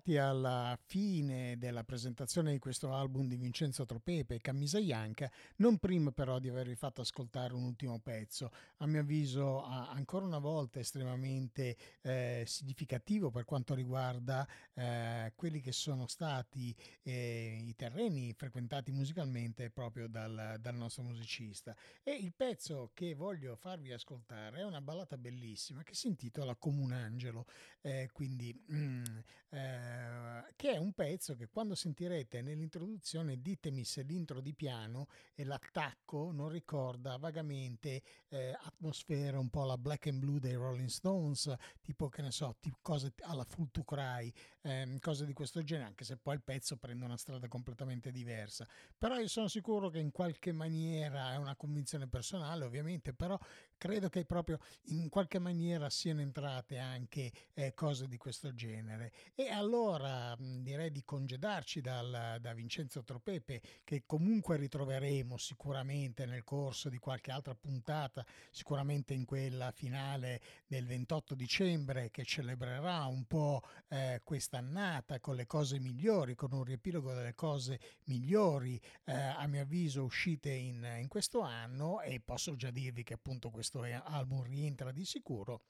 Arrivati alla fine della presentazione di questo album di Vincenzo Tropepe e Camisa Ianca, non prima però di avervi fatto ascoltare un ultimo pezzo, a mio avviso ancora una volta estremamente eh, significativo per quanto riguarda eh, quelli che sono stati eh, i terreni frequentati musicalmente proprio dal, dal nostro musicista. E il pezzo che voglio farvi ascoltare è una ballata bellissima che si intitola Comunangelo, eh, quindi... Mm, eh, che è un pezzo che quando sentirete nell'introduzione ditemi se l'intro di piano e l'attacco non ricorda vagamente eh, atmosfera un po' la black and blue dei Rolling Stones, tipo che ne so, tipo cose alla Full to Cry, ehm, cose di questo genere, anche se poi il pezzo prende una strada completamente diversa. Però io sono sicuro che in qualche maniera è una convinzione personale, ovviamente, però credo che proprio in qualche maniera siano entrate anche eh, cose di questo genere. E allora mh, direi di congedarci dal, da Vincenzo Tropepe, che comunque ritroveremo sicuramente nel corso di qualche altra puntata, sicuramente in quella finale del 28 dicembre, che celebrerà un po' eh, quest'annata con le cose migliori, con un riepilogo delle cose migliori, eh, a mio avviso, uscite in, in questo anno. E posso già dirvi che appunto questo questo album rientra di sicuro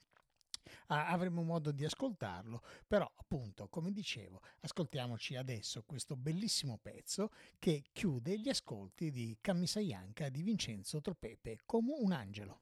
avremo modo di ascoltarlo, però appunto, come dicevo, ascoltiamoci adesso questo bellissimo pezzo che chiude gli ascolti di Camisa Ianca di Vincenzo Tropepe come un angelo.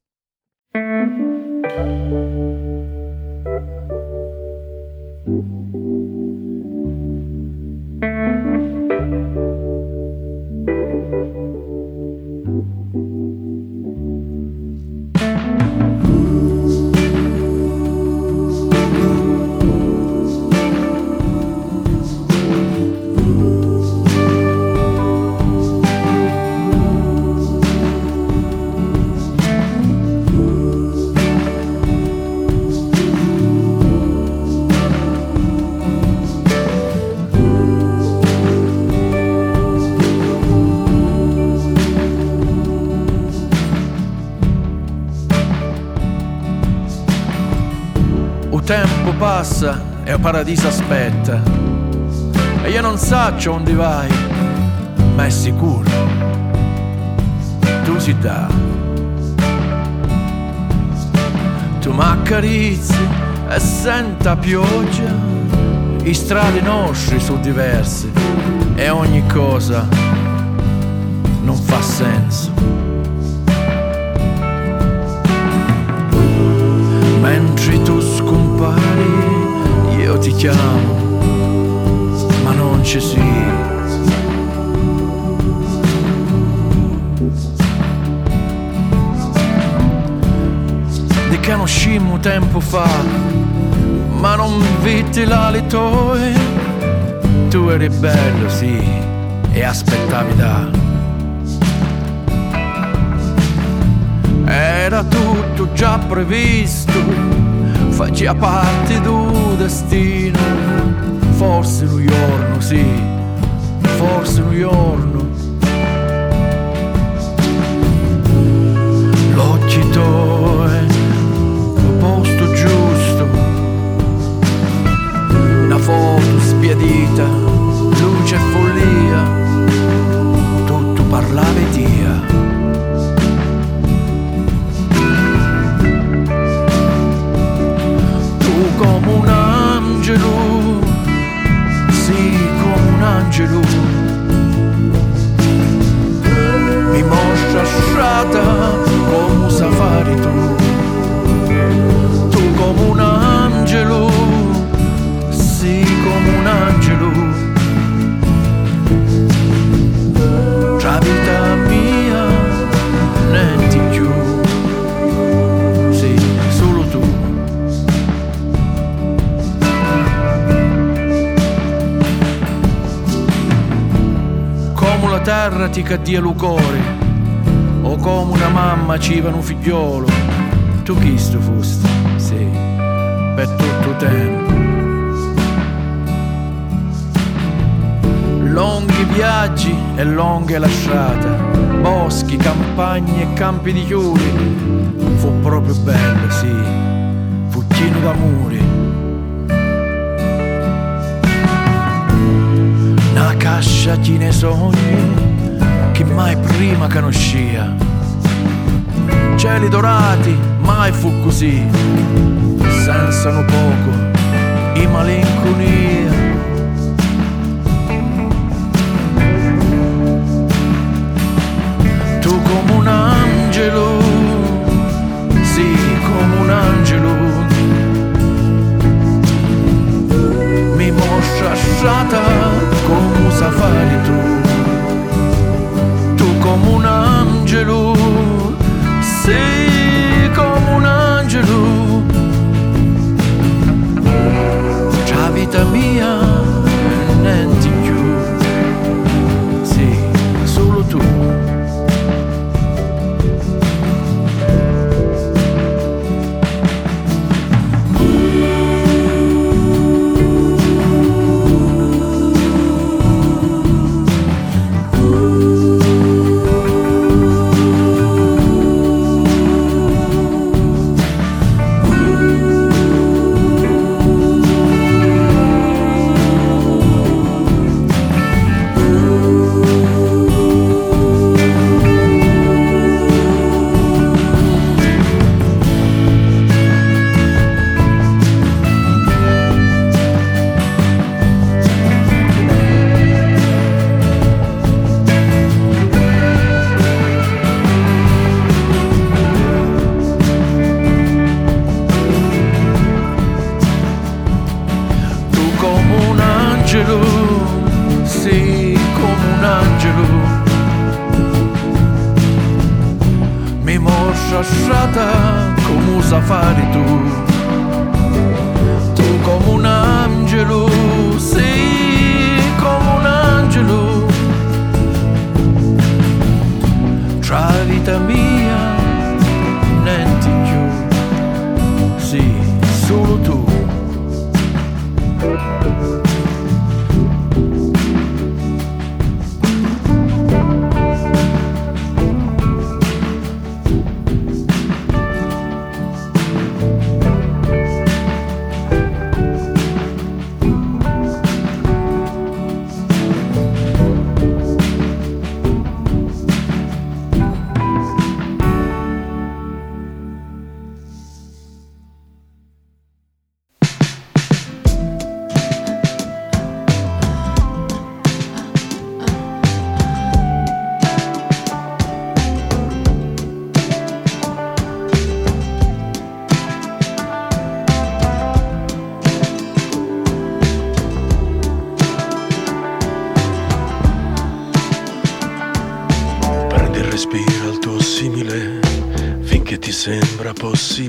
Passa e il paradiso aspetta. E io non saccio onde vai, ma è sicuro. Tu si dà. Tu m'accarizzi e senta pioggia. I strade nostri sono diversi e ogni cosa non fa senso. Mentre tu scompari, ti chiamo, ma non ci sei. Di che non scimmo tempo fa, ma non vidi l'ali tue. Tu eri bello, sì, e aspettavi da. Era tutto già previsto faceva parte do destino. Forse un giorno sì, forse un giorno. L'occhito è il posto giusto, una foto spiadita, luce e follia, tutto parlavi strada come sa fare tu. Tu come un angelo, sì come un angelo. Tra vita mia, niente più. Sì, solo tu. Come la terra ti caddia il cuore, come una mamma ci va un figliolo. Tu chi sto fusti? Sì, per tutto tempo. Lunghi viaggi e lunghe lasciate, boschi, campagne e campi di chiuri. Fu proprio bello, sì, fu pieno d'amore. Una cascia di sogni che mai prima conoscia. Cieli dorati, mai fu così, senza un poco, i malinconia.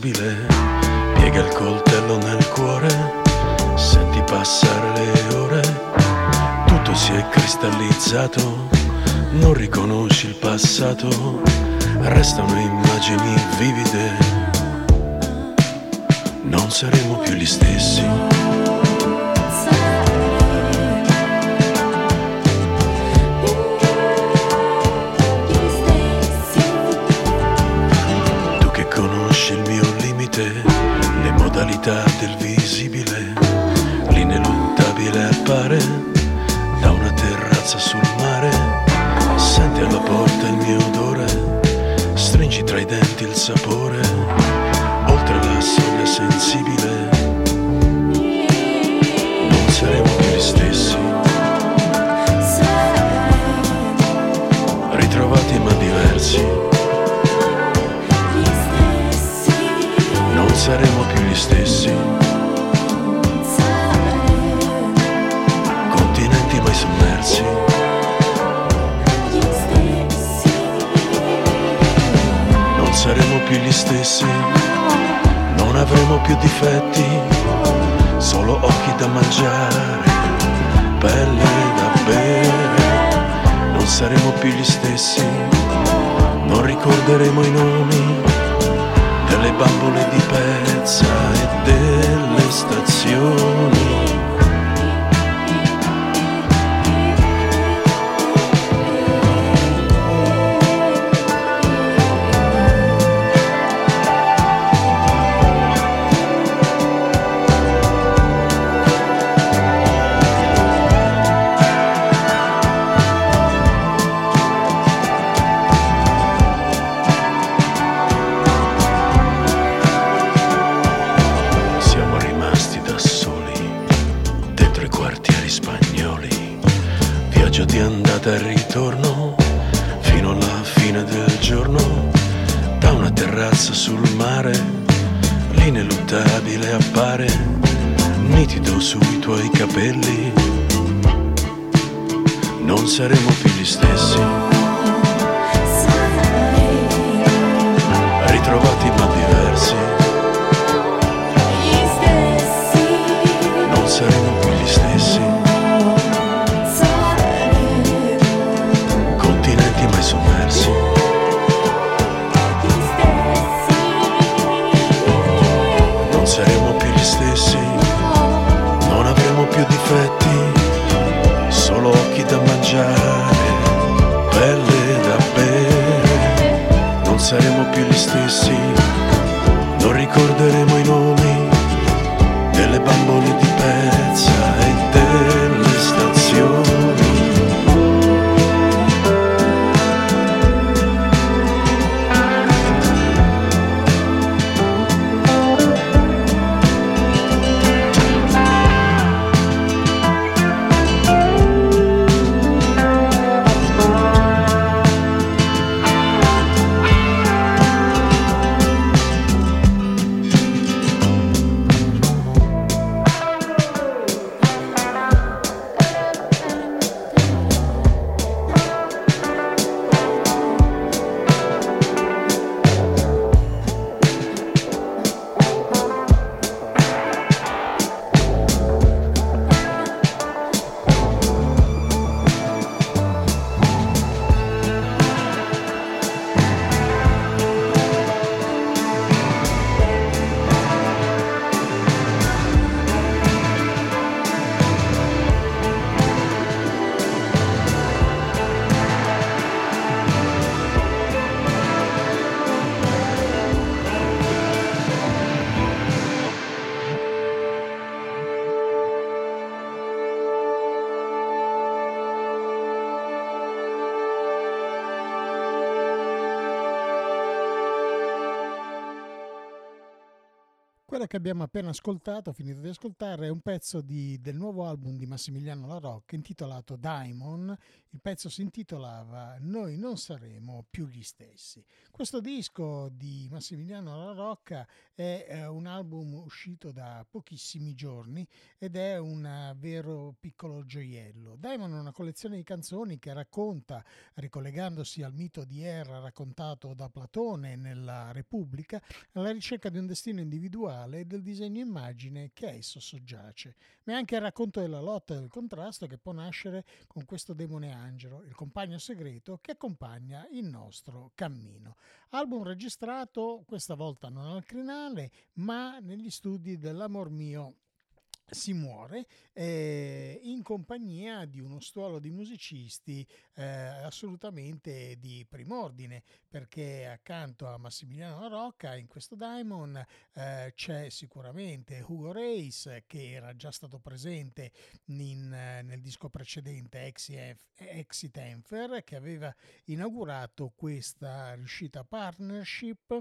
Possibile. Abbiamo appena ascoltato, finito di ascoltare, è un pezzo di- del nuovo album di Massimiliano La Rocca intitolato Diamond. Il pezzo si intitolava Noi non saremo più gli stessi. Questo disco di Massimiliano La Rocca è eh, un album uscito da pochissimi giorni ed è un vero piccolo gioiello. Diamond è una collezione di canzoni che racconta, ricollegandosi al mito di Erra raccontato da Platone nella Repubblica, alla ricerca di un destino individuale e del disegno immagine che a esso soggiace, ma è anche il racconto della lotta e del contrasto che può nascere con questo demone angelo, il compagno segreto che accompagna il nostro cammino. Album registrato questa volta non al crinale, ma negli studi dell'Amor Mio si muore eh, in compagnia di uno stuolo di musicisti eh, assolutamente di prim'ordine perché accanto a Massimiliano Rocca in questo Diamond eh, c'è sicuramente Hugo Reis che era già stato presente in, nel disco precedente Exit Enfer che aveva inaugurato questa riuscita partnership.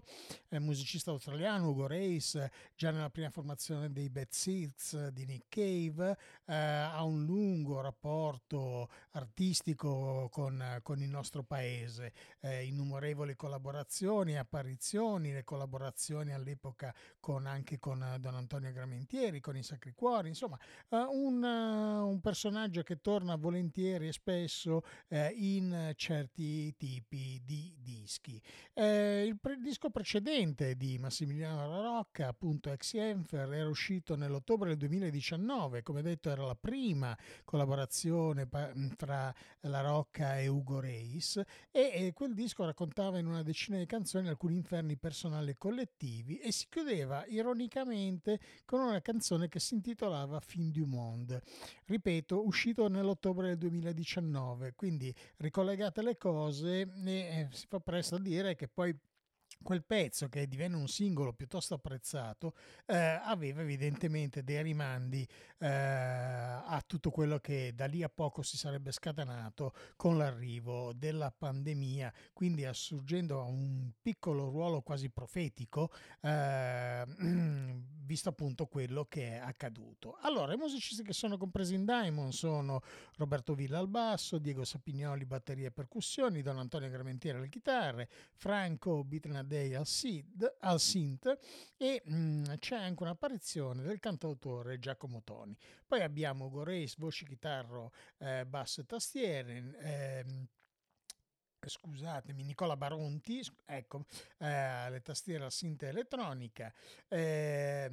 Musicista australiano Hugo Reis già nella prima formazione dei Bad Seeds di Nick Cave, eh, ha un lungo rapporto artistico con, con il nostro paese, eh, innumerevoli collaborazioni, apparizioni, le collaborazioni all'epoca con, anche con Don Antonio Gramentieri, con i Sacri Cuori, insomma eh, un, un, personaggio che torna volentieri e spesso eh, in certi tipi di dischi. Eh, il pre- disco precedente di Massimiliano La Rocca, appunto Ex Enfer, era uscito nell'ottobre del 2000 2019, come detto era la prima collaborazione tra La Rocca e Ugo Reis e, quel disco raccontava in una decina di canzoni alcuni inferni personali e collettivi e si chiudeva ironicamente con una canzone che si intitolava Fin du Monde, ripeto, uscito nell'ottobre del 2019, quindi ricollegate le cose e eh, si fa presto a dire che poi quel pezzo che divenne un singolo piuttosto apprezzato eh, aveva evidentemente dei rimandi eh, a tutto quello che da lì a poco si sarebbe scatenato con l'arrivo della pandemia, quindi assurgendo a un piccolo ruolo quasi profetico, eh, visto appunto quello che è accaduto. Allora, i musicisti che sono compresi in Diamond sono Roberto Villa al basso, Diego Sapignoli batterie e percussioni, Don Antonio Gramentiere alle chitarre, Franco Bitna Day al, Sid, al synth e mh, mm, c'è anche un'apparizione del cantautore Giacomo Toni. Poi abbiamo Goreis, voce, chitarro, eh, basso e tastiere, eh, scusatemi, Nicola Baronti, ecco, eh, le tastiere a synth elettronica. Eh,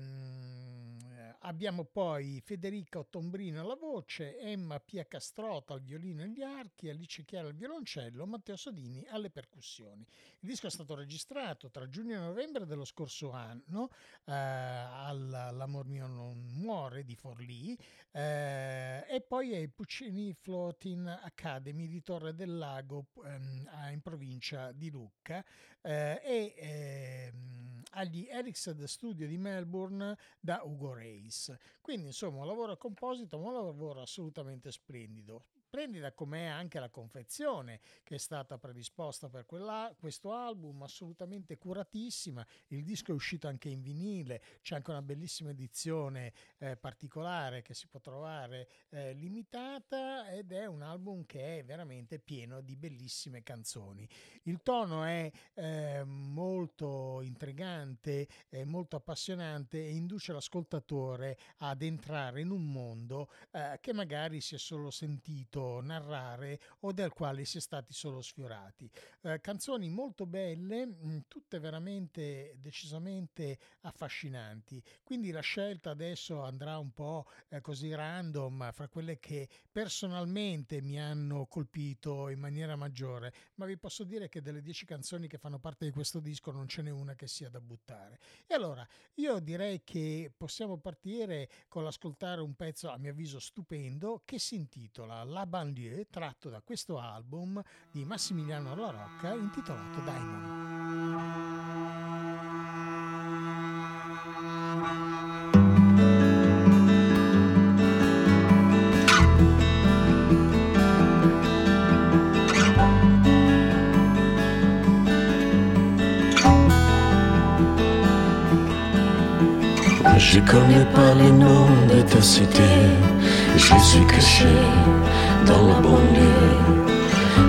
abbiamo poi Federica Ottombrino alla voce, Emma Pia Castrota al violino e agli archi, Alice Chiara al violoncello, Matteo Sodini alle percussioni. Il disco è stato registrato tra giugno e novembre dello scorso anno eh, all'Amor mio non muore di Forlì eh, e poi ai Puccini Floating Academy di Torre del Lago ehm, in provincia di Lucca eh, e ehm, agli Ericsson Studio di Melbourne da Ugo Reis. Quindi insomma un lavoro composito, ma un lavoro assolutamente splendido splendida com'è anche la confezione che è stata predisposta per questo album, assolutamente curatissima. Il disco è uscito anche in vinile, c'è anche una bellissima edizione eh, particolare che si può trovare eh, limitata ed è un album che è veramente pieno di bellissime canzoni. Il tono è eh, molto intrigante, è molto appassionante e induce l'ascoltatore ad entrare in un mondo eh, che magari si è solo sentito narrare o del quale si è stati solo sfiorati. Eh, canzoni molto belle, mm, tutte veramente decisamente affascinanti. Quindi la scelta adesso andrà un po' eh, così random fra quelle che personalmente mi hanno colpito in maniera maggiore, ma vi posso dire che delle dieci canzoni che fanno parte di questo disco non ce n'è una che sia da buttare. E allora io direi che possiamo partire con l'ascoltare un pezzo a mio avviso stupendo che si intitola La banlieue tratto da questo album di Massimiliano La Rocca intitolato Diamond. Je connais pas les noms de ta cité, je suis caché dans la banlieue.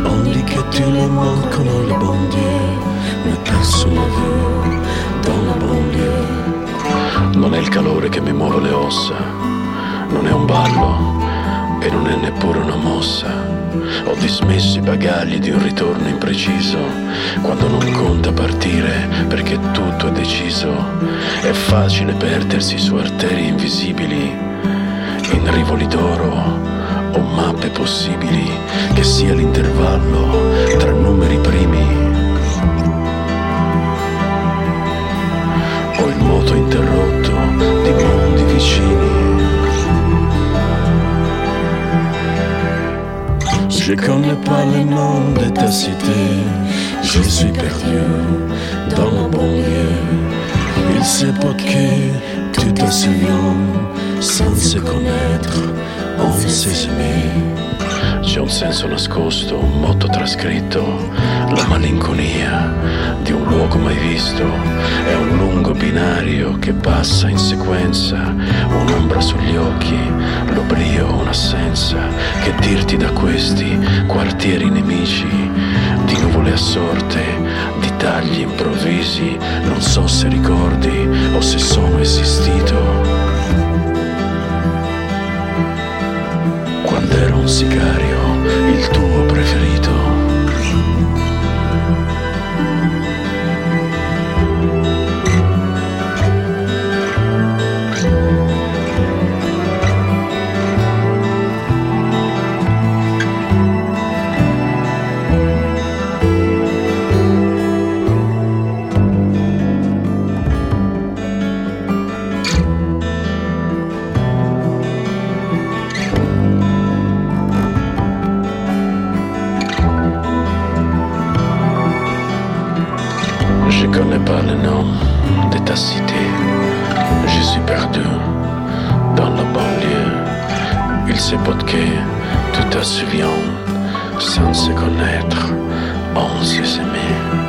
On dit que tu les morts connais le bon Dieu, mais personne n'a vu dans la banlieue. Non è il calore che mi muove le ossa, non è un ballo e non è neppure una mossa. Ho dismesso i bagagli di un ritorno impreciso, quando non conta partire perché tutto è deciso. È facile perdersi su arterie invisibili, in rivoli d'oro o mappe possibili che sia l'intervallo tra numeri primi o il moto interrotto di mondi vicini. Je connais pas le nom de ta cité, je suis perdu dans le bon lieu. Il se peut que tu te souviens sans se connaître on s'est aimé. C'è un senso nascosto, un motto trascritto, la malinconia di un luogo mai visto. È un lungo binario che passa in sequenza, un'ombra sugli occhi, l'oblio, un'assenza. Che dirti da questi quartieri nemici, di nuvole assorte, di tagli improvvisi, non so se ricordi o se sono esistito. Sicario, il tuo preferito. se connaître, on se s'aimer.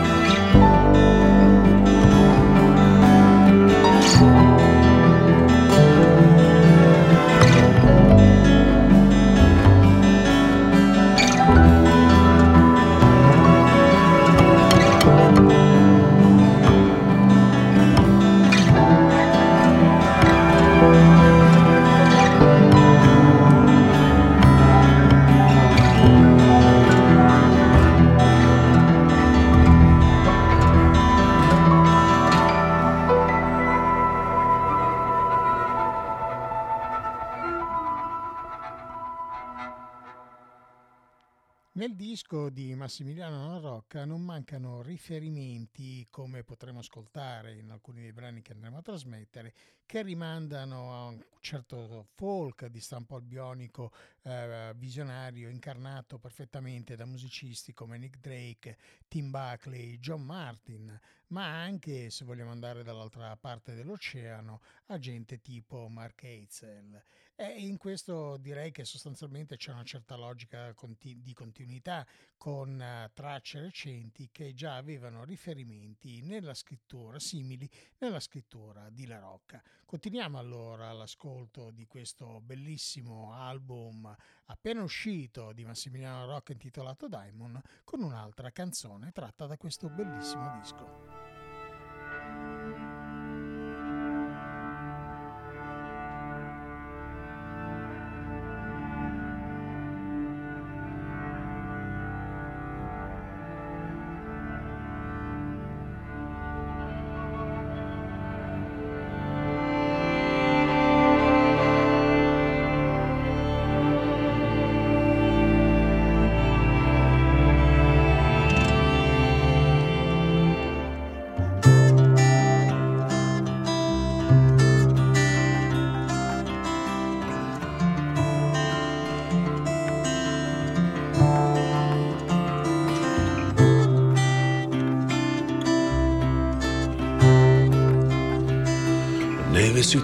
Rocca non mancano riferimenti, come potremo ascoltare in alcuni dei brani che andremo a trasmettere, che rimandano a un certo folk di stampo albionico eh, visionario incarnato perfettamente da musicisti come Nick Drake, Tim Buckley, John Martin, ma anche, se vogliamo andare dall'altra parte dell'oceano, a gente tipo Mark Eitzel. E in questo direi che sostanzialmente c'è una certa logica di continuità con uh, tracce recenti che già avevano riferimenti nella scrittura simili nella scrittura di La Rocca. Continuiamo allora l'ascolto di questo bellissimo album appena uscito di Massimiliano Rocca intitolato Diamond con un'altra canzone tratta da questo bellissimo disco.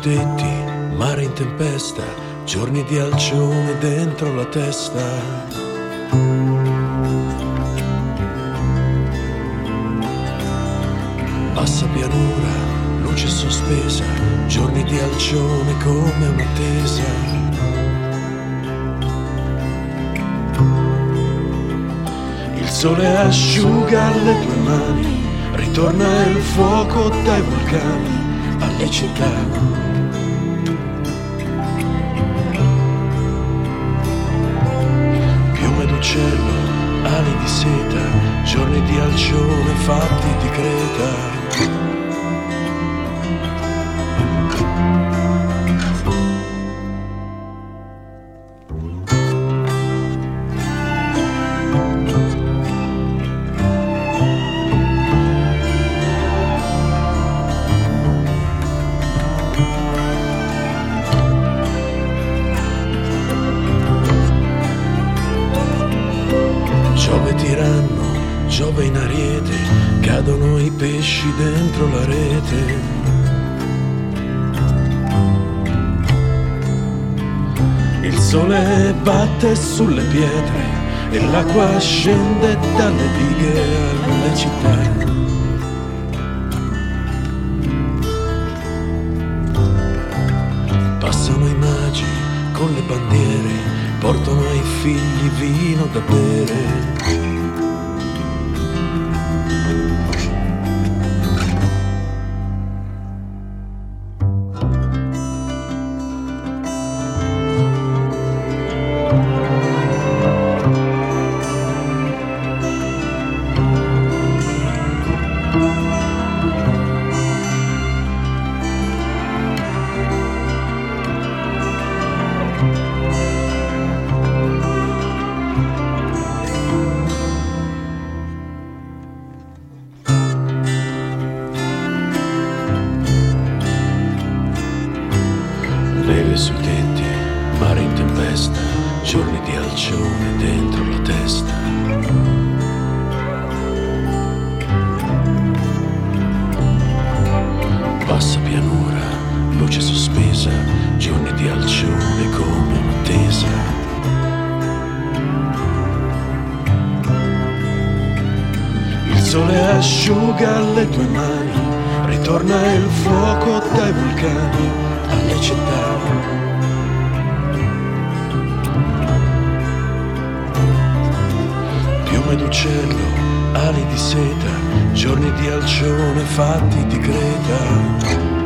Tetti, mare in tempesta, giorni di alcione dentro la testa. Bassa pianura, luce sospesa, giorni di alcione come un'attesa. Il sole asciuga le tue mani, ritorna il fuoco dai vulcani alle città. Seta, giorni di alcione fatti di creta. Batte sulle pietre e l'acqua scende dalle dighe alle città. Passano i magi con le bandiere, portano ai figli vino da bere. Giorni di alcione dentro la testa. Bassa pianura, luce sospesa, giorni di alcione come un'attesa. Il sole asciuga le tue mani, ritorna il fuoco dai vulcani alle città. Piume d'uccello, ali di seta, giorni di alcione fatti di creta.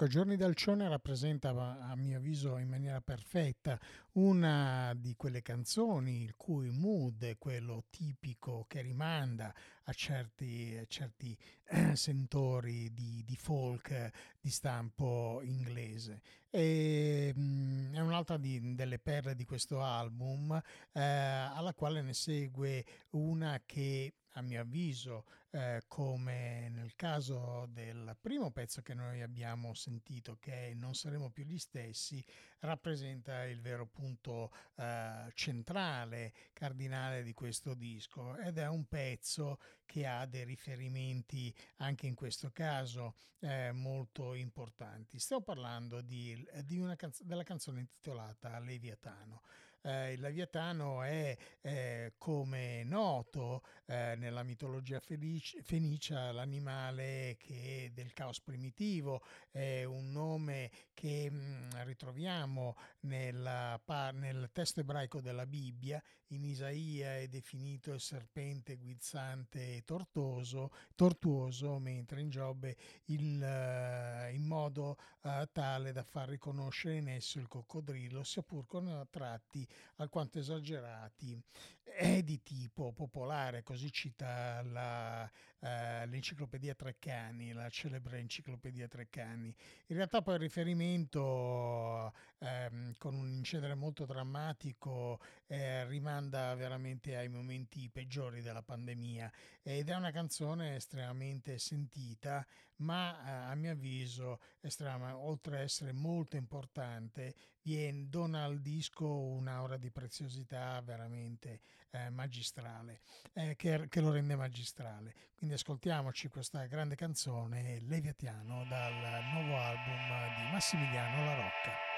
Ecco, Giorni d'Alcione rappresenta, a mio avviso, in maniera perfetta una di quelle canzoni il cui mood è quello tipico che rimanda a certi, a certi eh, sentori di, di folk di stampo inglese. E, mh, è un'altra di, delle perle di questo album, eh, alla quale ne segue una che a mio avviso, eh, come nel caso del primo pezzo che noi abbiamo sentito, che è Non saremo più gli stessi, rappresenta il vero punto eh, centrale, cardinale di questo disco ed è un pezzo che ha dei riferimenti anche in questo caso eh, molto importanti. Stiamo parlando di, di una canz- della canzone intitolata Leviatano. Eh, il Leviatano è, eh, come noto eh, nella mitologia felice, fenicia, l'animale che del caos primitivo, è un nome che mh, ritroviamo nella, nel testo ebraico della Bibbia. In Isaia è definito il serpente guizzante e tortoso, tortuoso, mentre in Giobbe il, uh, in modo uh, tale da far riconoscere in esso il coccodrillo, sia pur con tratti alquanto esagerati, è di tipo popolare, così cita la, uh, l'enciclopedia Treccani, la celebre enciclopedia Treccani. In realtà poi il riferimento ehm, con un incedere molto drammatico eh, rimanda veramente ai momenti peggiori della pandemia ed è una canzone estremamente sentita ma eh, a mio avviso estrema, oltre ad essere molto importante viene, dona al disco un'aura di preziosità veramente eh, magistrale eh, che, che, lo rende magistrale. Quindi ascoltiamoci questa grande canzone Leviatiano dal nuovo album di Massimiliano La Rocca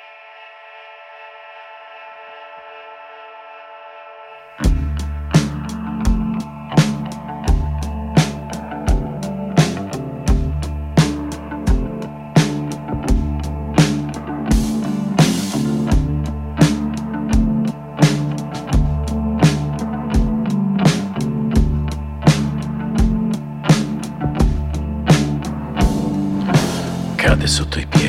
cade sotto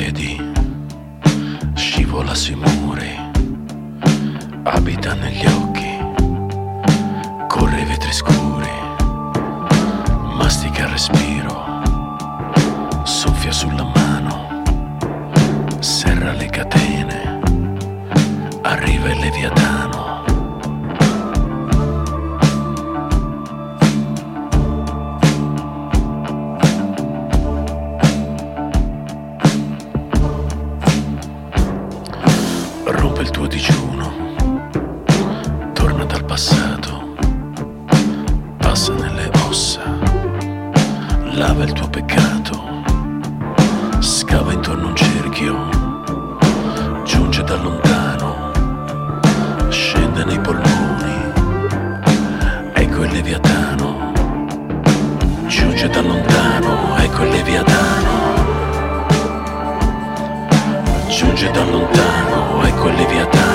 giunge da lontano, ecco il leviatano.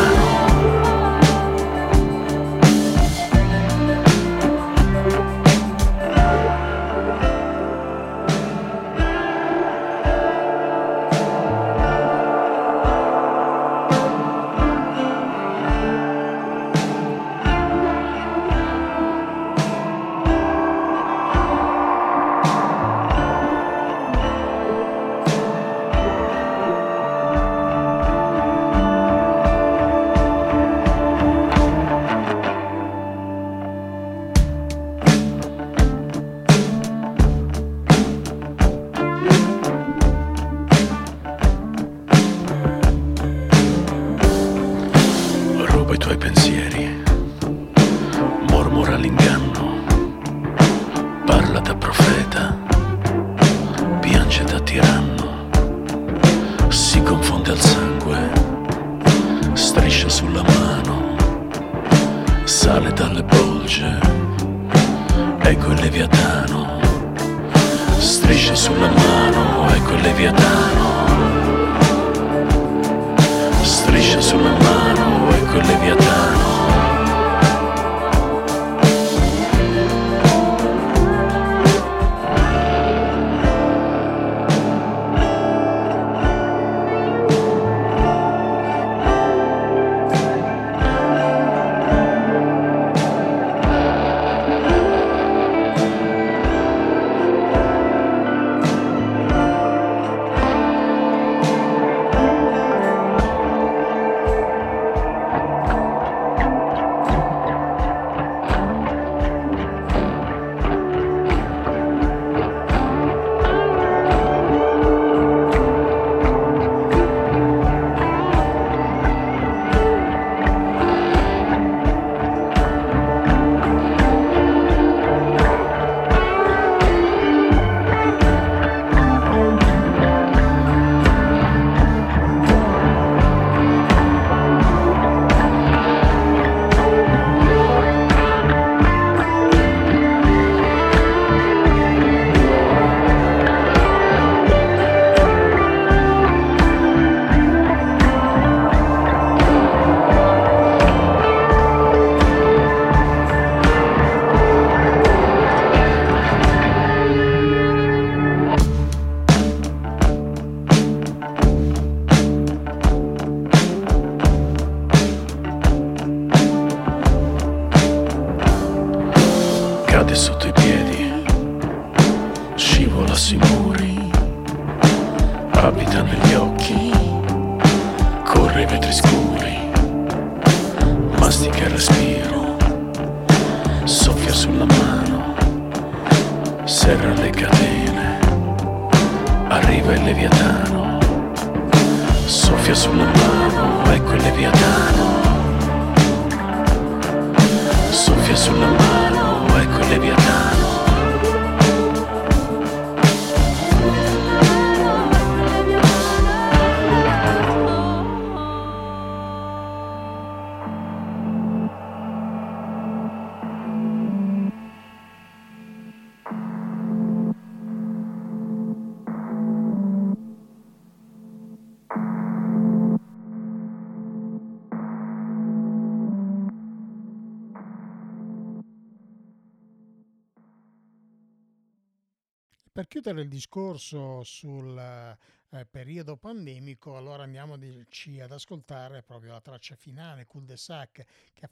Chiudere il discorso sul eh, periodo pandemico, allora andiamoci ad ascoltare proprio la traccia finale, Cul de Sac,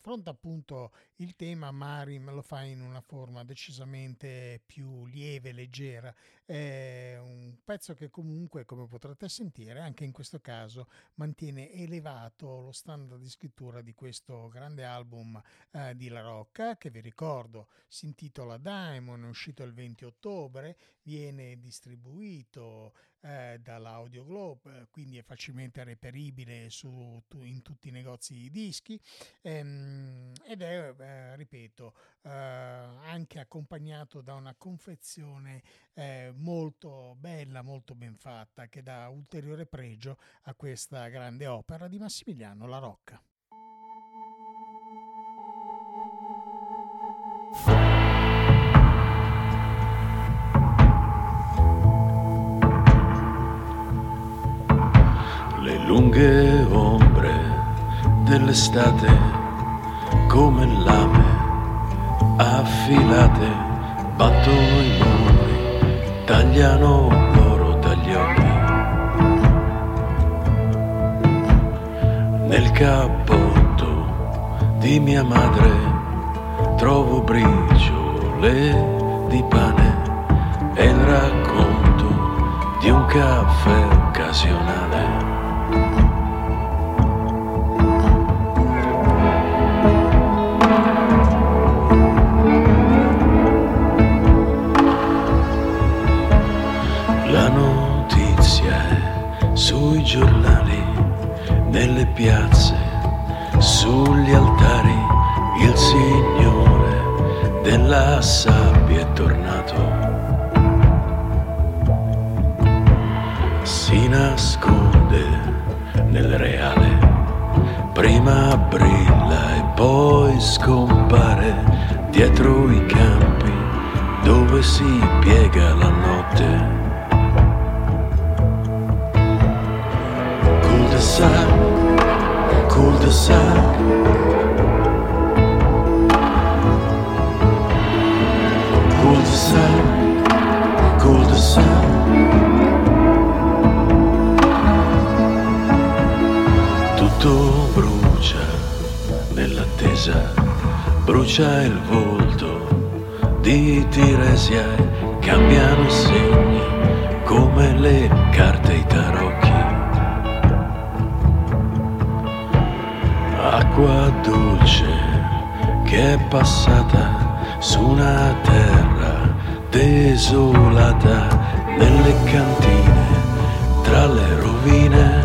affronta appunto il tema, ma rim- lo fa in una forma decisamente più lieve, leggera. È un pezzo che comunque, come potrete sentire, anche in questo caso mantiene elevato lo standard di scrittura di questo grande album eh, di La Rocca, che vi ricordo si intitola Diamond, è uscito il 20 ottobre, viene distribuito eh, dall'Audio Globe, quindi è facilmente reperibile su, tu, in tutti i negozi di dischi ehm, ed è, eh, ripeto, eh, anche accompagnato da una confezione eh, molto bella, molto ben fatta, che dà ulteriore pregio a questa grande opera di Massimiliano La Rocca. Lunghe ombre dell'estate come lame affilate battono i muri, tagliano l'oro dagli occhi. Nel cappotto di mia madre trovo briciole di pane e il racconto di un caffè occasionale. Piazze, sugli altari, il Signore della sabbia è tornato. Si nasconde nel reale, prima brilla e poi scompare dietro i campi dove si piega la notte. Cul-de-sac, cul-de-sac. Cul-de-sac, cul-de-sac. Tutto brucia nell'attesa, brucia il volto di Tiresia cambiano segni come le carte e i tarocchi. Acqua dolce che è passata su una terra desolata nelle cantine tra le rovine.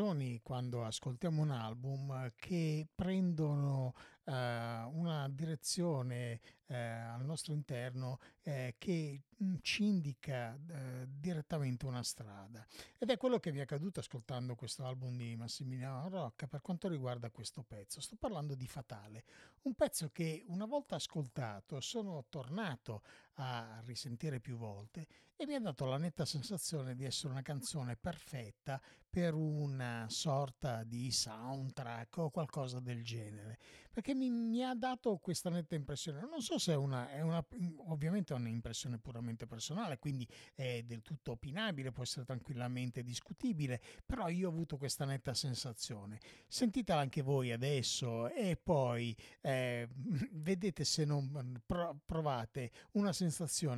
Canzoni quando ascoltiamo un album eh, che prendono uh, una direzione uh, al nostro interno uh, che mm, ci indica direttamente una strada. Ed è quello che mi è accaduto ascoltando questo album di Massimiliano Rocca per quanto riguarda questo pezzo. Sto parlando di Fatale, un pezzo che una volta ascoltato sono tornato a risentire più volte e mi ha dato la netta sensazione di essere una canzone perfetta per una sorta di soundtrack o qualcosa del genere, perché mi, mi ha dato questa netta impressione. Non so se è una, è una, ovviamente è un'impressione puramente personale, quindi è del tutto opinabile, può essere tranquillamente discutibile, però io ho avuto questa netta sensazione. Sentitela anche voi adesso e poi eh, vedete se non provate una sensazione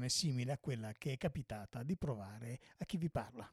simile a quella che è capitata di provare a chi vi parla.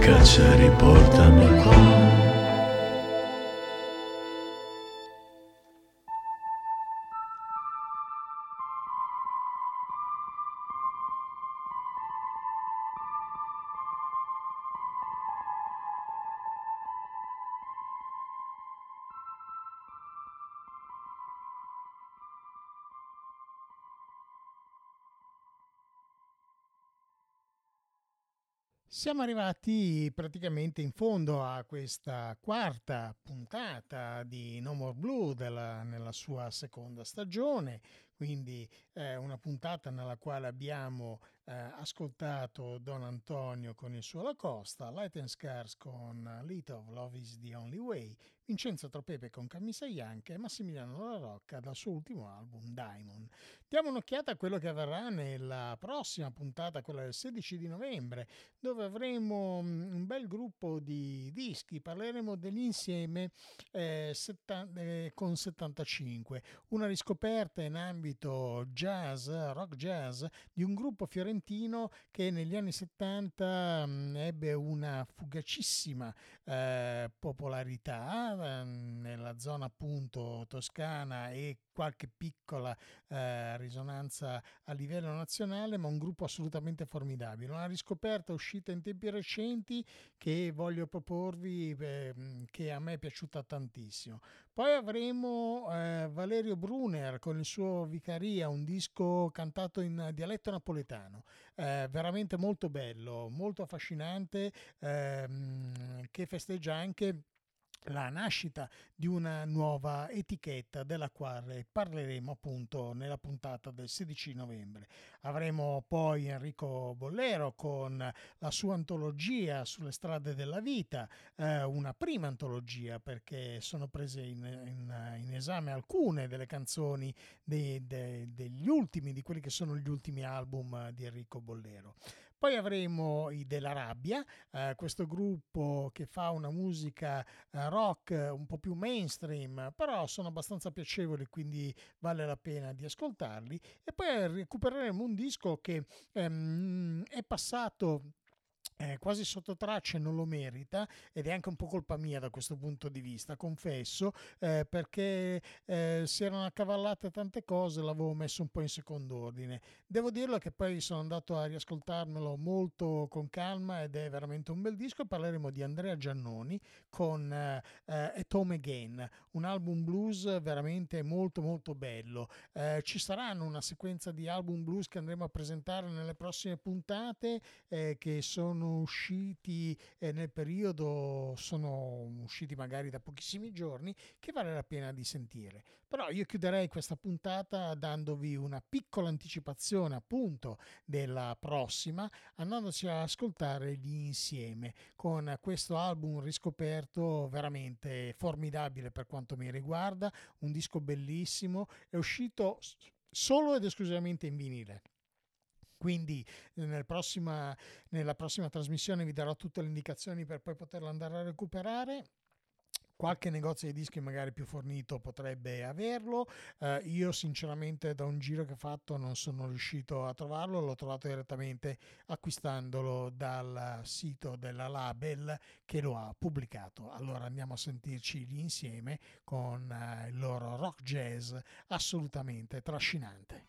caccia riportami qua. Siamo arrivati praticamente in fondo a questa quarta puntata di No More Blue della, nella sua seconda stagione, quindi eh, una puntata nella quale abbiamo eh, ascoltato Don Antonio con il suo La Costa, Light and Scars con Lit of Love is the Only Way, Vincenzo Tropepe con Camisa Bianca e Massimiliano La Rocca dal suo ultimo album Diamond. Diamo un'occhiata a quello che avverrà nella prossima puntata, quella del 16 di novembre, dove avremo mm, un bel gruppo di dischi, parleremo dell'insieme eh, setta- eh, con 75, una riscoperta in ambito jazz, rock jazz, di un gruppo fiorentino che negli anni 70 mh, mm, ebbe una fugacissima eh, popolarità Ehm, nella zona appunto toscana e qualche piccola eh, risonanza a livello nazionale, ma un gruppo assolutamente formidabile. Una riscoperta uscita in tempi recenti che voglio proporvi, eh, che a me è piaciuta tantissimo. Poi avremo eh, Valerio Brunner con il suo Vicaria, un disco cantato in dialetto napoletano, eh, veramente molto bello, molto affascinante, ehm, che festeggia anche la nascita di una nuova etichetta della quale parleremo appunto nella puntata del 16 novembre. Avremo poi Enrico Bollero con la sua antologia sulle strade della vita, eh, una prima antologia perché sono prese in, in, in esame alcune delle canzoni dei, dei, degli ultimi, di quelli che sono gli ultimi album di Enrico Bollero. Poi avremo i della Rabbia, eh, questo gruppo che fa una musica eh, rock un po' più mainstream, però sono abbastanza piacevoli, quindi vale la pena di ascoltarli. E poi recupereremo un disco che ehm, è passato eh, quasi sotto traccia non lo merita ed è anche un po' colpa mia da questo punto di vista, confesso, eh, perché eh, si erano accavallate tante cose, l'avevo messo un po' in secondo ordine. Devo dirlo che poi sono andato a riascoltarmelo molto con calma ed è veramente un bel disco. Parleremo di Andrea Giannoni con eh, eh At Home Again, un album blues veramente molto molto bello. Eh, ci saranno una sequenza di album blues che andremo a presentare nelle prossime puntate eh, che sono usciti eh, nel periodo, sono usciti magari da pochissimi giorni, che vale la pena di sentire. Però io chiuderei questa puntata dandovi una piccola anticipazione appunto della prossima, andandoci ad ascoltare gli insieme con questo album riscoperto veramente formidabile per quanto mi riguarda, un disco bellissimo, è uscito solo ed esclusivamente in vinile. Quindi nel prossima, nella prossima trasmissione vi darò tutte le indicazioni per poi poterlo andare a recuperare qualche negozio di dischi magari più fornito potrebbe averlo. Eh, io sinceramente da un giro che ho fatto non sono riuscito a trovarlo, l'ho trovato direttamente acquistandolo dal sito della Label che lo ha pubblicato. Allora andiamo a sentirci lì insieme con eh, il loro rock jazz assolutamente trascinante.